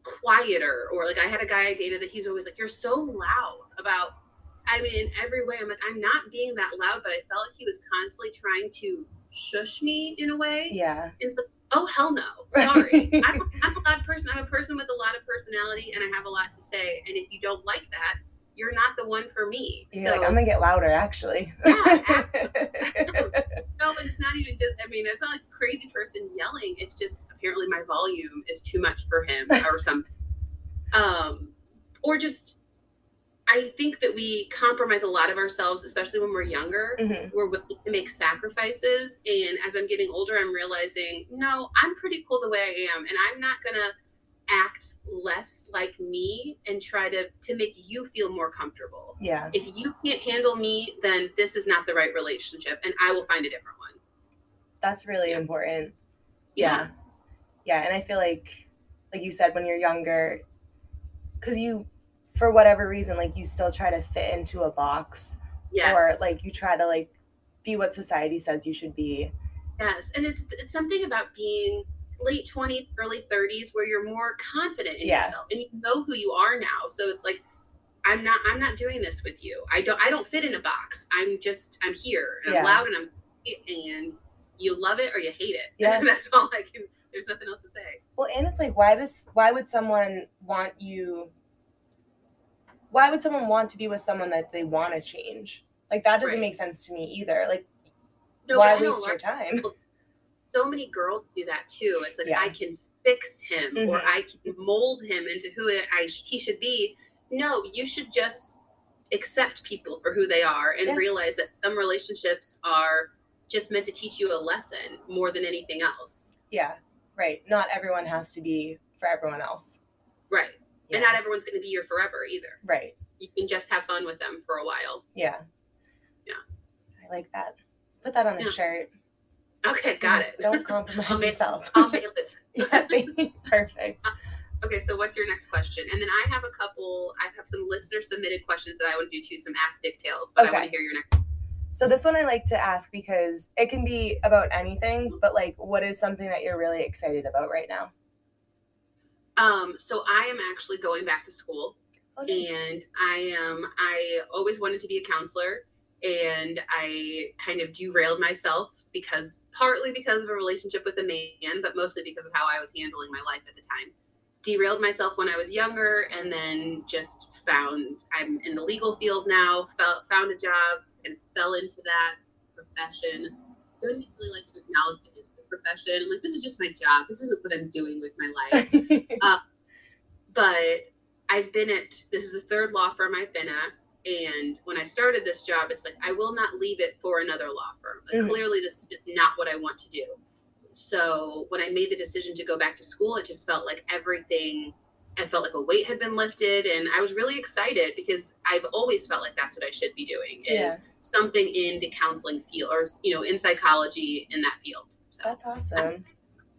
quieter or like I had a guy I dated that he's always like, You're so loud about I mean in every way. I'm like, I'm not being that loud, but I felt like he was constantly trying to shush me in a way. Yeah, it's like, oh hell no, sorry. I'm, I'm a loud person. I'm a person with a lot of personality, and I have a lot to say. And if you don't like that, you're not the one for me. you're so like, I'm gonna get louder, actually. Yeah, no, but it's not even just. I mean, it's not like a crazy person yelling. It's just apparently my volume is too much for him or something. Um, or just. I think that we compromise a lot of ourselves, especially when we're younger Mhm. we're willing to make sacrifices. And as I'm getting older, I'm realizing, no, I'm pretty cool the way I am, and I'm not gonna act less like me and try to to make you feel more comfortable. Yeah, If you can't handle me, then this is not the right relationship, and I will find a different one. that's really Yeah. important. Yeah. yeah, and I feel like, like you said, when you're younger, because you, for whatever reason, like you still try to fit into a box, Yes. or like you try to like be what society says you should be. yes, and it's it's something about being late 20s, early 30s where you're more confident in Yeah. yourself and you know who you are now. So it's like I'm not I'm not doing this with you. I don't I don't fit in a box. I'm just I'm here and Yeah. I'm loud and I'm and you love it or you hate it. Yeah. That's all I can there's nothing else to say. Well, and it's like, why does why would someone want you? Why would someone want to be with someone that they want to change? Like that doesn't Right. make sense to me either. Like, No, why but I know a waste your time? So many girls do that too. It's like Yeah. I can fix him or Mhm. I can mold him into who I he should be. No, you should just accept people for who they are and Yeah. realize that some relationships are just meant to teach you a lesson more than anything else. Yeah, right. Not everyone has to be for everyone else. Right. Yeah. And not everyone's going to be your forever either. right. You can just have fun with them for a while. Yeah. Yeah. I like that. Put that on a shirt. Okay, got it. Don't compromise I'll yourself. I'll mail it. yeah, perfect. Okay, so what's your next question? And then I have a couple, I have some listener submitted questions that I want to do too, some Ask Dick Tales, but I want to hear your next. So this one I like to ask because it can be about anything, but like what is something that you're really excited about right now? Um, so I am actually going back to school Oh, nice. and I am, I always wanted to be a counselor and I kind of derailed myself because partly because of a relationship with a man, but mostly because of how I was handling my life at the time. Derailed myself when I was younger and then just found I'm in the legal field now, felt, found a job and fell into that profession. Don't even really like to acknowledge that this is a profession. I'm like, this is just my job. This isn't what I'm doing with my life uh, but I've been at this is the third law firm I've been at. And when I started this job, it's like I will not leave it for another law firm. Like Mhm. clearly this is not what I want to do. So when I made the decision to go back to school, it just felt like everything I felt like a weight had been lifted and I was really excited because I've always felt like that's what I should be doing is Yeah. something in the counseling field or you know in psychology in that field. So That's awesome.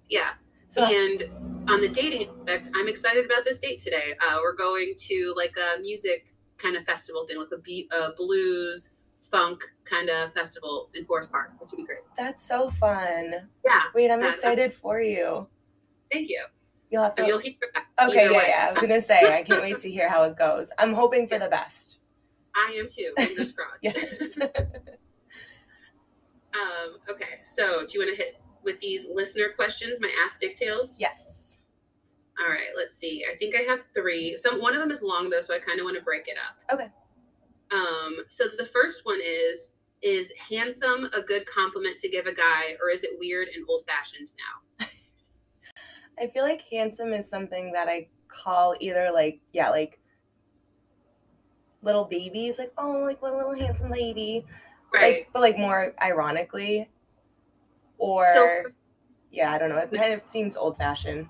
yeah. So and on the dating aspect, I'm excited about this date today. Uh, we're going to like a music kind of festival thing, like a, be- a blues funk kind of festival in Forest Park, which would be great. that's so fun. Yeah, Wait, I'm Uh, excited for you. thank you. You'll have So to you'll hear Okay, yeah, way. yeah. I was gonna say I can't wait to hear how it goes. I'm hoping for the best. I am too. Fingers crossed. Yes. um, okay, so do you want to hit with these listener questions, my Ask Dick Tales? yes. All right, let's see. I think I have three. Some one of them is long though, so I kind of want to break it up. Okay. Um, so the first one is is handsome a good compliment to give a guy, or is it weird and old fashioned now? I feel like handsome is something that I call either like yeah, like little babies, like oh, like what a little handsome baby, Right. like but like more ironically, or So- yeah, I don't know. It kind of seems old fashioned.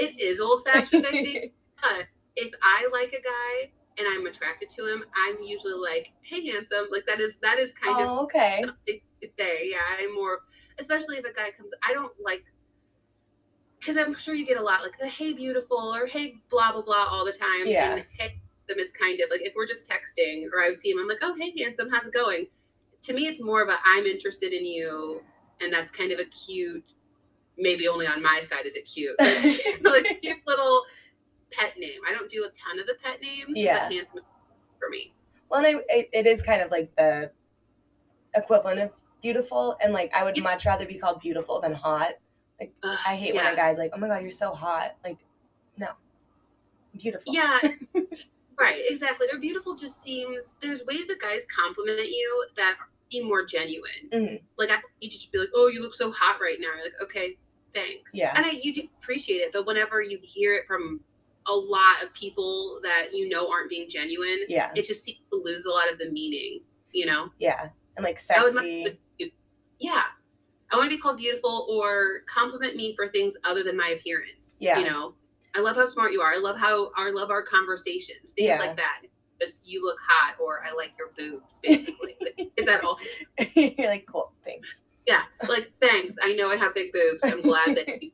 It is old fashioned, I think. But if I like a guy and I'm attracted to him, I'm usually like, "Hey, handsome!" Like that is that is kind of oh, okay. something say. Yeah, I'm more, especially if a guy comes. I don't like because I'm sure you get a lot like the "Hey, beautiful" or "Hey, blah blah blah" all the time. Yeah. And "Hey, them is kind of like if we're just texting or I see him, I'm like, "Oh, hey, handsome, how's it going?" To me, it's more of a I'm interested in you, and that's kind of a cute. Maybe only on my side is it cute. like cute little pet name. I don't do a ton of the pet names. Yeah. But handsome for me. Well, and I, it, it is kind of like the equivalent of beautiful, and like I would Yeah. much rather be called beautiful than hot. Ugh, I hate when a guy's like, "Oh my god, you're so hot." Like, no, beautiful. Yeah, right, exactly. Or beautiful just seems there's ways that guys compliment you that seem more genuine. Mhm. Like I need you to be like, "Oh, you look so hot right now." You're like, "Okay, thanks." Yeah. and I you do appreciate it, but whenever you hear it from a lot of people that you know aren't being genuine, yeah, it just seems to lose a lot of the meaning. You know. yeah, and like sexy. yeah. I want to be called beautiful or compliment me for things other than my appearance. Yeah. You know, I love how smart you are. I love how I love our conversations, things Yeah. like that. Just you look hot or I like your boobs, basically. Is that all? you're like, cool, thanks. Yeah. Like, thanks. I know I have big boobs. I'm glad that you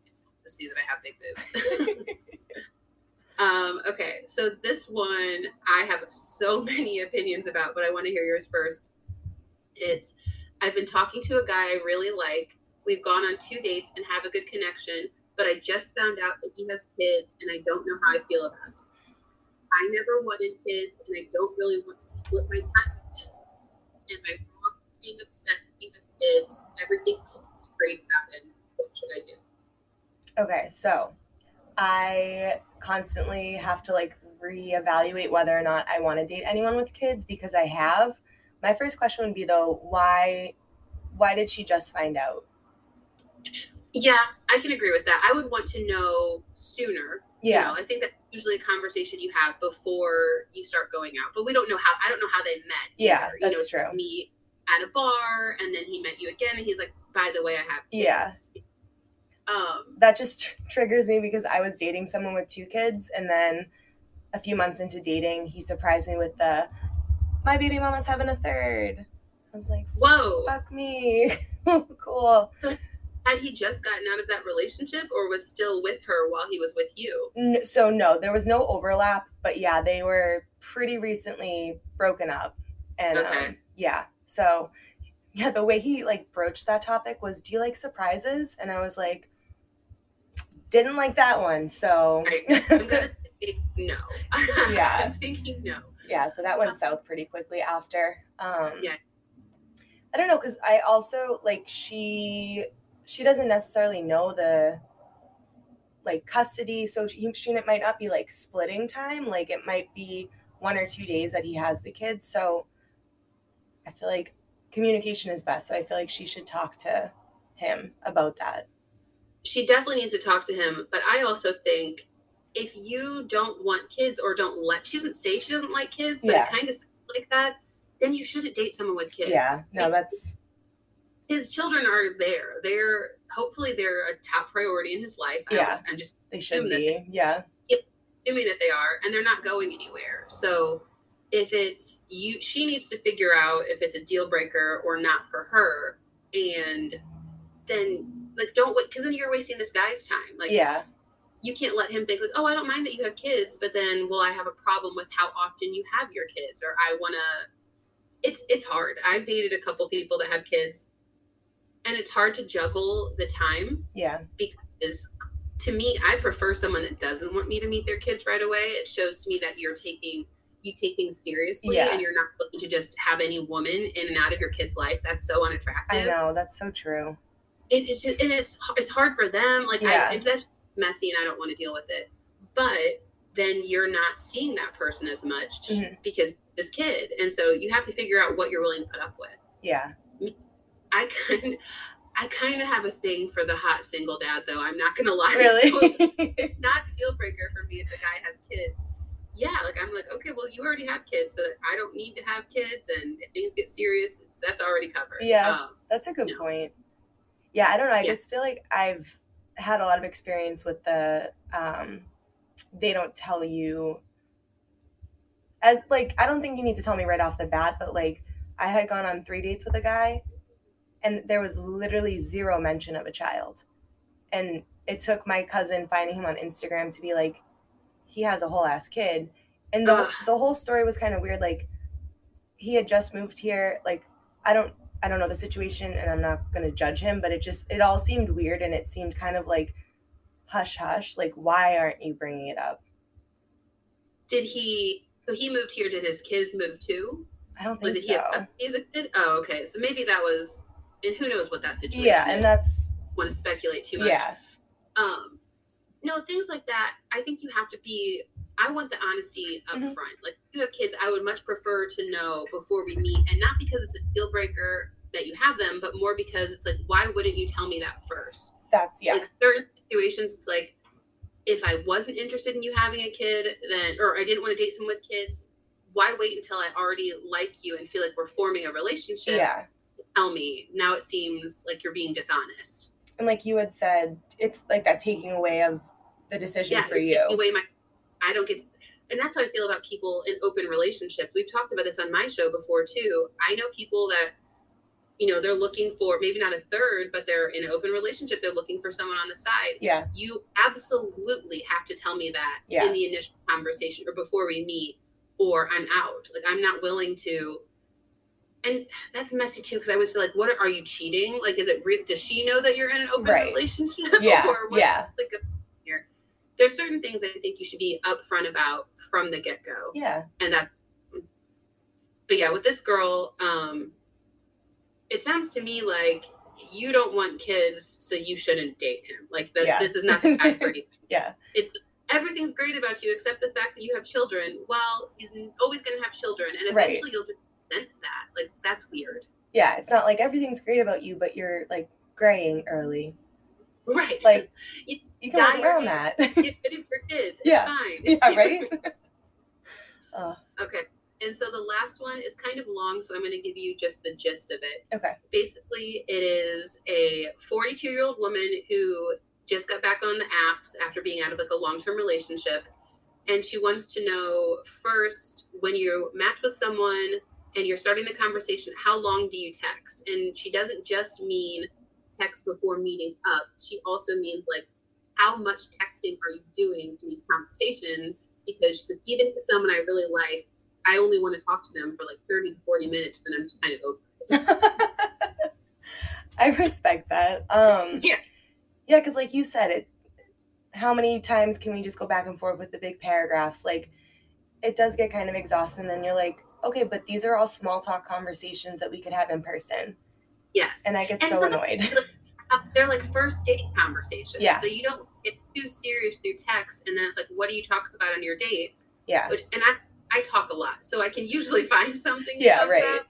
to see that I have big boobs. um, okay. So this one I have so many opinions about, but I want to hear yours first. It's I've been talking to a guy I really like. We've gone on two dates and have a good connection, but I just found out that he has kids and I don't know how I feel about it. I never wanted kids and I don't really want to split my time with him. Am I wrong being upset he kids? Everything else is great about him. What should I do? Okay, so I constantly have to like reevaluate whether or not I want to date anyone with kids because I have. My first question would be though, why why did she just find out? Yeah, I can agree with that. I would want to know sooner. Yeah. You know, I think that's usually a conversation you have before you start going out. But we don't know how I don't know how they met. Yeah, either. that's you know, true. Meet at a bar and then he met you again and he's like, by the way, I have kids. Yeah. Um, that just tr- triggers me because I was dating someone with two kids, and then a few months into dating, he surprised me with the my baby mama's having a third. I was like, whoa. fuck me. cool. Had he just gotten out of that relationship or was still with her while he was with you? So no, there was no overlap, but yeah, they were pretty recently broken up, and Okay. um, yeah, so yeah, the way he like broached that topic was, "Do you like surprises?" And I was like, didn't like that one. So Right. I'm gonna no. Yeah. I'm thinking no. yeah, so that went south pretty quickly after. Um, Yeah. I don't know because I also like she she doesn't necessarily know the like custody, so she, she might not be like splitting time. Like it might be one or two days that he has the kids. So I feel like communication is best. So I feel like she should talk to him about that. She definitely needs to talk to him, but I also think if you don't want kids or don't let she doesn't say she doesn't like kids, but Yeah. it kind of like that, then you shouldn't date someone with kids. Yeah, no, that's his children are there. They're hopefully they're a top priority in his life. Yeah. I'm just they should be. Yeah, assuming that they are, and they're not going anywhere. So if it's you, she needs to figure out if it's a deal breaker or not for her, and then like don't wait because then you're wasting this guy's time. Like yeah, you can't let him think like, oh, I don't mind that you have kids, but then will I have a problem with how often you have your kids, or I want to. It's it's hard. I've dated a couple people that have kids, and it's hard to juggle the time yeah, Because to me i prefer someone that doesn't want me to meet their kids right away it shows to me that you're taking you take things seriously Yeah. and you're not looking to just have any woman in and out of your kid's life that's so unattractive. I know that's so true. it, it's just and it's it's hard for them like Yeah. I, it's that's messy and i don't want to deal with it but then you're not seeing that person as much Mhm. because this kid and so you have to figure out what you're willing to put up with Yeah, i kind I kind of have a thing for the hot single dad, though. I'm not gonna lie. really. it's not a deal breaker for me if the guy has kids. Yeah, like I'm like, okay, well, you already have kids, so I don't need to have kids, and if things get serious, that's already covered. Yeah. Um, That's a good No. point. Yeah, I don't know. I Yeah. just feel like I've had a lot of experience with the um they don't tell you as like I don't think you need to tell me right off the bat, but like I had gone on 3 dates with a guy and there was literally zero mention of a child. And it took my cousin finding him on Instagram to be like he has a whole ass kid. And the Ugh. the whole story was kind of weird like he had just moved here like I don't I don't know the situation and I'm not going to judge him, but it just it all seemed weird and it seemed kind of like hush hush like why aren't you bringing it up? did he? So he moved here. Did his kid move too? I don't think did he so. of? Oh, okay. So maybe that was. And who knows what that situation Yeah, is. and that's want to speculate too much. yeah. um no things like that i think you have to be i want the honesty up Mhm. front like if you have kids i would much prefer to know before we meet and not because it's a deal breaker that you have them but more because it's like why wouldn't you tell me that first That's yeah. like certain situations it's like if i wasn't interested in you having a kid then or i didn't want to date someone with kids why wait until i already like you and feel like we're forming a relationship Yeah. Tell me now it seems like you're being dishonest And like you had said, it's like that taking away of the decision for you're away my I don't get and that's how I feel about people in open relationships. We've talked about this on my show before too. I know people that you know, they're looking for maybe not a third, but they're in an open relationship, they're looking for someone on the side. Yeah. You absolutely have to tell me that Yeah. in the initial conversation or before we meet or I'm out. Like I'm not willing to and that's messy too because I always feel like, what are, are you cheating? Like, is it re- does she know that you're in an open Right. relationship? Yeah. or what, Yeah. like here. There's certain things I think you should be upfront about from the get go, Yeah. and that. But yeah, with this girl, um, it sounds to me like you don't want kids, so you shouldn't date him. Like that, Yeah. this is not the time for you. Yeah. It's everything's great about you except the fact that you have children. Well, he's always going to have children, and Right. eventually you'll just that. Like that's weird, Yeah. It's not like everything's great about you, but you're like graying early. right? Like You you can work around that. get for kids. It's Yeah. fine. yeah, right? uh, Okay. And so the last one is kind of long, so I'm going to give you just the gist of it. okay. Basically, it is a 42 year old woman who just got back on the apps after being out of like a long term relationship. And she wants to know first, when you match with someone and you're starting the conversation, how long do you text? And she doesn't just mean text before meeting up, she also means like, how much texting are you doing in these conversations? Because even if someone I really like, I only want to talk to them for like 30 to 40 minutes, then I'm just kind of over. I respect that. Um, yeah. Yeah, because like you said, it. How many times can we just go back and forth with the big paragraphs? Like, it does get kind of exhausting. And then you're like, okay, but these are all small talk conversations that we could have in person. Yes. And I get And so annoyed. They're like first date conversations. Yeah. So you don't get too serious through text, and then it's like, what do you talk about on your date? yeah. Which, and I, I talk a lot, so I can usually find something. To Yeah, right. About.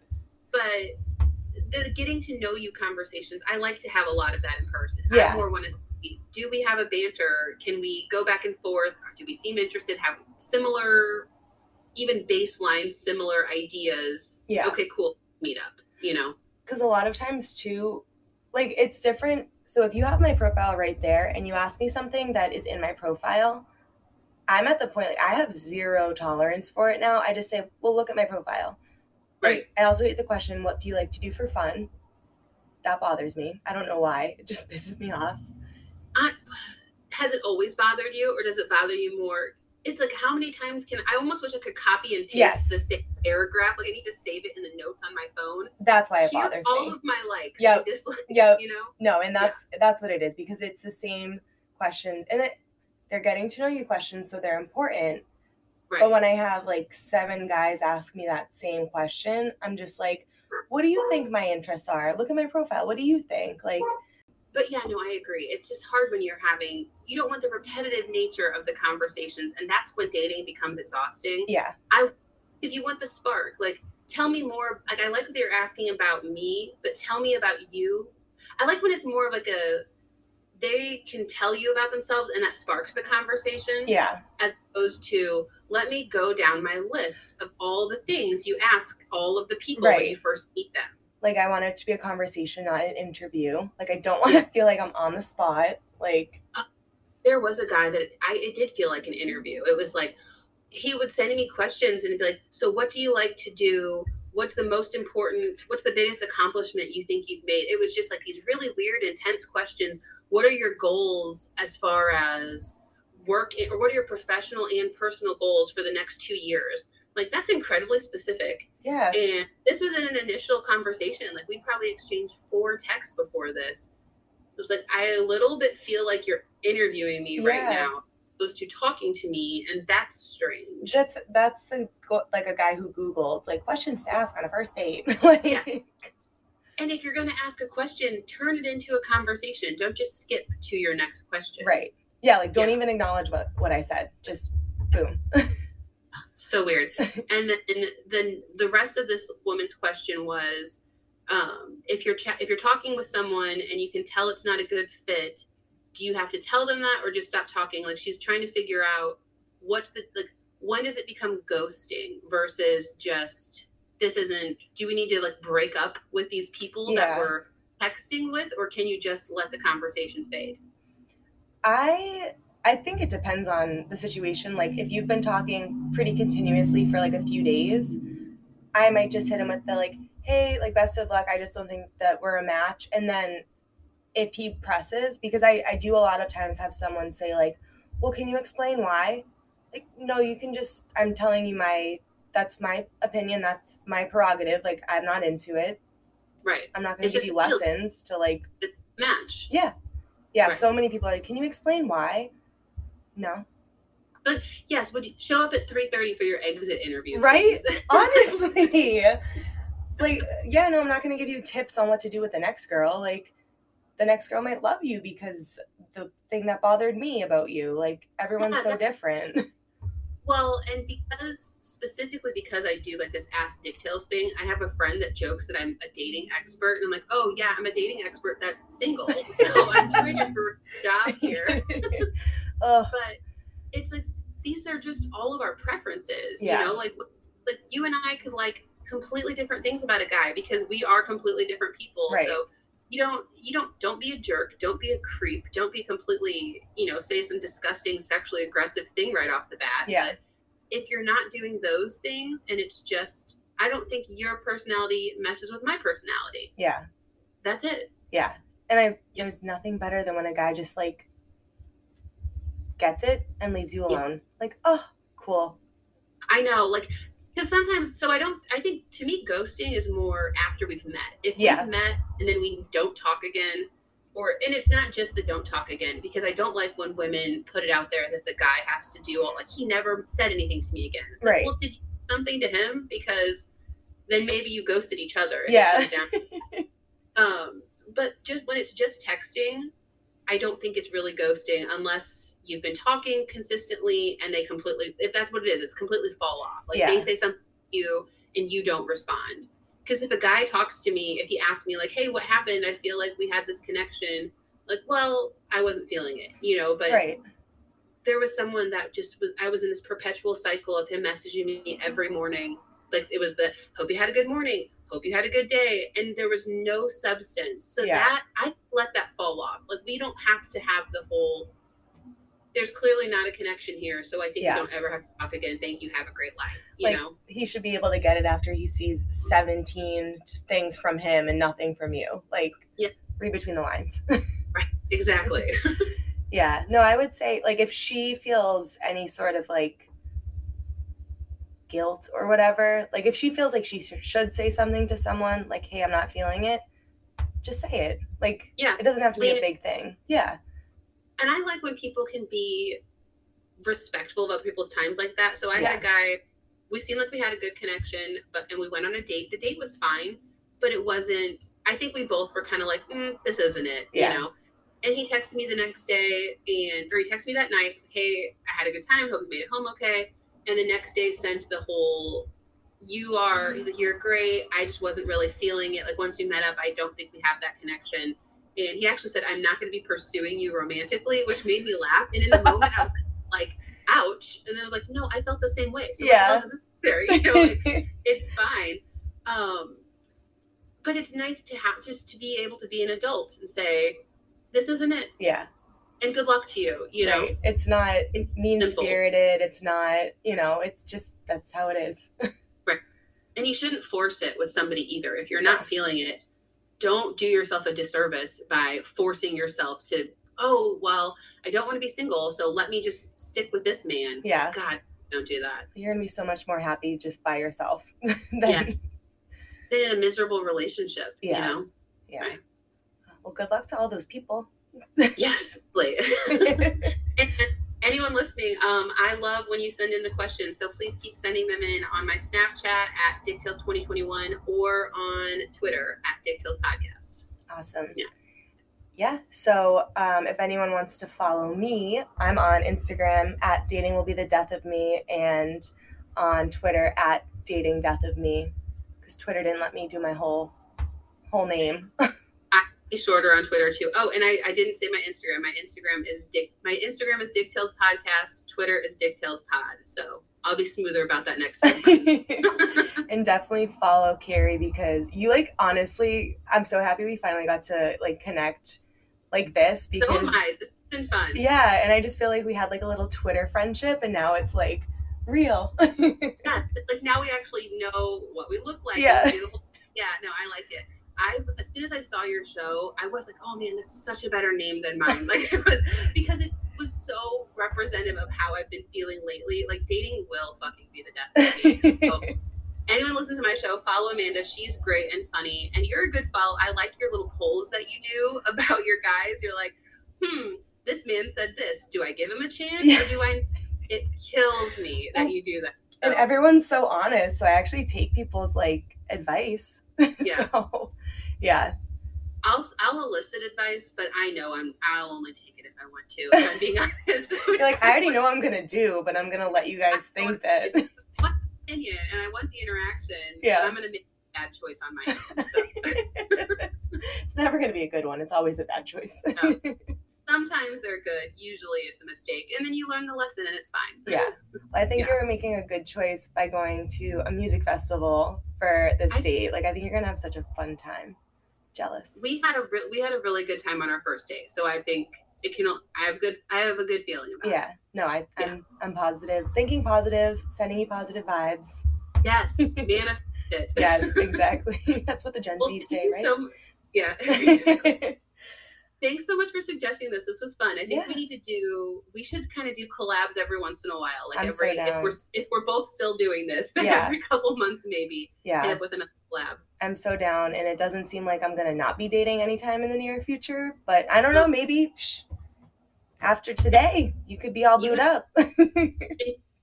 But the getting to know you conversations, I like to have a lot of that in person. Yeah. I more want to see, do we have a banter? Can we go back and forth? Do we seem interested? Have similar, even baseline, similar ideas? Yeah. Okay, cool. Meet up. You know. because a lot of times too like it's different so if you have my profile right there and you ask me something that is in my profile i'm at the point like i have zero tolerance for it now i just say well look at my profile Right. i also hate the question what do you like to do for fun that bothers me i don't know why it just pisses me off I, has it always bothered you or does it bother you more it's like how many times can i almost wish i could copy and paste Yes. the same paragraph like i need to save it in the notes on my phone that's why it Here bothers all me of my likes yeah, dislikes Yep. you know no and that's that's what it is because it's the same questions and it, they're getting to know you questions so they're important right But when I have like seven guys ask me that same question, I'm just like, what do you think my interests are? Look at my profile. What do you think? Like, but yeah no i agree it's just hard when you're having you don't want the repetitive nature of the conversations and that's when dating becomes exhausting yeah, I, because you want the spark. Like, tell me more. Like, I like that you're asking about me, but tell me about you. I like when it's more of like a they can tell you about themselves and that sparks the conversation yeah, as opposed to let me go down my list of all the things you ask all of the people when you first meet them. Like I want it to be a conversation, not an interview. Like, I don't want to feel like I'm on the spot. Like, uh, There was a guy that I it did feel like an interview. It was like he would send me questions and be like, "So what do you like to do? What's the most important? What's the biggest accomplishment you think you've made?" It was just like these really weird, intense questions. What are your goals as far as work, or what are your professional and personal goals for the next two years? Like that's incredibly specific. yeah, And this was in an initial conversation. Like we probably exchanged four texts before this. It was like I a little bit feel like you're interviewing me right now, opposed to talking to me, and that's strange. that's that's a, like a guy who Googled like questions to ask on a first date. like, Yeah. and if you're going to ask a question, turn it into a conversation. Don't just skip to your next question. right. Yeah, like don't Yeah. even acknowledge what what I said. Just boom. So weird. and then then the rest of this woman's question was, um, if you're cha- if you're talking with someone and you can tell it's not a good fit, do you have to tell them that or just stop talking? Like she's trying to figure out what's the like when does it become ghosting versus just this isn't do we need to like break up with these people Yeah. that we're texting with or can you just let the conversation fade? I I think it depends on the situation. Like if you've been talking pretty continuously for like a few days, I might just hit him with the like, "Hey, like best of luck. I just don't think that we're a match." And then if he presses, because I I do a lot of times have someone say like, "Well, can you explain why?" Like, no, you can just I'm telling you my that's my opinion, that's my prerogative. Like I'm not into it. Right. I'm not going to give you lessons to like Match. yeah. Yeah, Right. so many people are like, "Can you explain why?" No. But yes, would you show up at 3:30 for your exit interview? Right? honestly like yeah no i'm not going to give you tips on what to do with the next girl like the next girl might love you because the thing that bothered me about you like everyone's Yeah, so different Well, and because specifically because I do like this ask DickTales thing, I have a friend that jokes that I'm a dating expert, and I'm like, oh yeah, I'm a dating expert that's single, so I'm doing a job here. But it's like these are just all of our preferences, Yeah. you know, like like you and I could like completely different things about a guy because we are completely different people. Right. So you don't you don't don't be a jerk don't be a creep don't be completely you know say some disgusting sexually aggressive thing right off the bat Yeah. but if you're not doing those things and it's just i don't think your personality meshes with my personality Yeah. that's it Yeah. And I there's nothing better than when a guy just like gets it and leaves you Yeah. alone. Like, oh, cool. i know like because sometimes so i don't i think to me ghosting is more after we've met if Yeah. we've met and then we don't talk again or and it's not just the don't talk again because i don't like when women put it out there that the guy has to do all like he never said anything to me again it's Right. like well did something to him because then maybe you ghosted each other Yeah. um but just when it's just texting i don't think it's really ghosting unless you've been talking consistently and they completely if that's what it is it's completely fall off. Like Yeah. they say something to you and you don't respond. Because if a guy talks to me if he asks me like hey what happened? I feel like we had this connection. Like well i wasn't feeling it you know but right. there was someone that just was i was in this perpetual cycle of him messaging me every morning. Like it was the hope you had a good morning hope you had a good day and there was no substance so Yeah. that i let that fall off like we don't have to have the whole there's clearly not a connection here so i think Yeah. we don't ever have to talk again thank you have a great life you Like- know He should be able to get it after he sees 17 things from him and nothing from you. Like, Yeah. read between the lines. right exactly yeah. No, I would say, like, if she feels any sort of like guilt or whatever, like, if she feels like she should say something to someone, like, hey, I'm not feeling it, just say it. Like, yeah it doesn't have to be a big thing. Yeah. and I like when people can be respectful of other people's times like that. So I Yeah. had a guy, we seemed like we had a good connection, but and we went on a date. The date was fine, but it wasn't. I think we both were kind of like, mm, this isn't it, Yeah. you know. And he texted me the next day, and or he texted me that night. like, hey, I had a good time. Hope you made it home okay. And the next day sent the whole, you are. He's like, you're great. I just wasn't really feeling it. Like once we met up, I don't think we have that connection. And he actually said, I'm not going to be pursuing you romantically, which made me laugh. And in the moment, I was like, ouch. And then I was like, no, I felt the same way. So Yeah. is there? You know, like, it's fine. Um, but it's nice to have just to be able to be an adult and say, this isn't it. yeah. And good luck to you, you know? right. It's not mean spirited. It's not, you know, it's just, that's how it is. right And you shouldn't force it with somebody either. If you're not No. feeling it, don't do yourself a disservice by forcing yourself to, oh, well, I don't want to be single, so let me just stick with this man. yeah. God, don't do that. You're going to be so much more happy just by yourself than, Yeah. Then in a miserable relationship, Yeah. you know? yeah. Right. Well, good luck to all those people. Yes, please. and, and anyone listening, um, I love when you send in the questions. So please keep sending them in on my Snapchat at DickTales2021 or on Twitter at DickTales Podcast. awesome. Yeah. Yeah. So um, if anyone wants to follow me, I'm on Instagram at dating will be the death of me and on Twitter at dating death of me because Twitter didn't let me do my whole whole name. Be shorter on Twitter too. Oh, and I, I didn't say my Instagram. My Instagram is Dick. My Instagram is DickTales Podcast. Twitter is DickTales Pod. So I'll be smoother about that next time. and definitely follow Carrie because you like honestly, I'm so happy we finally got to like connect like this oh, so because am I. This has been fun. yeah, and I just feel like we had like a little Twitter friendship and now it's like real. yeah, like now we actually know what we look like. Yeah. and do the whole- yeah, no, I like it. I as soon as I saw your show, I was like, oh man, that's such a better name than mine. Like it was because it was so representative of how I've been feeling lately. Like dating will fucking be the death of me. So, anyone listen to my show, follow Amanda. She's great and funny, and you're a good follow. I like your little polls that you do about your guys. You're like, hmm, this man said this. Do I give him a chance or do I? It kills me that you do that. And So- everyone's so honest, so I actually take people's like advice. Yeah. so yeah. I'll I'll elicit advice, but I know I'm I'll only take it if I want to. If I'm being honest. You're like, I already know what I'm gonna do, but I'm gonna let you guys think that opinion and I want the interaction. Yeah. I'm gonna make a bad choice on my own. So it's never gonna be a good one. It's always a bad choice. Oh. Sometimes they're good. Usually it's a mistake, and then you learn the lesson, and it's fine. Yeah. I think Yeah. you're making a good choice by going to a music festival for this I- date. Like, I think you're gonna have such a fun time. Jealous. We had a re- we had a really good time on our first date, so I think it can. I have good. I have a good feeling about Yeah. No, I, I'm I'm positive. Thinking positive, sending you positive vibes. Yes, manifest it. Yes, exactly. That's what the Gen Well, Z say, right? so. Yeah. Thanks so much for suggesting this. This was fun. I think we need to do. We should kind of do collabs every once in a while. Like I'm so every if we're if we're both still doing this, then Yeah. every couple months maybe yeah, up with another collab. I'm so down, and it doesn't seem like I'm gonna not be dating anytime in the near future. But I don't know. Maybe psh, after today, you could be all booed up.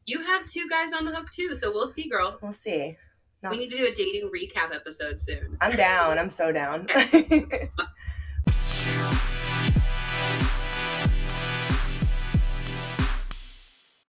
You have two guys on the hook too, so we'll see, girl. we'll see. No. We need to do a dating recap episode soon. I'm down. I'm so down.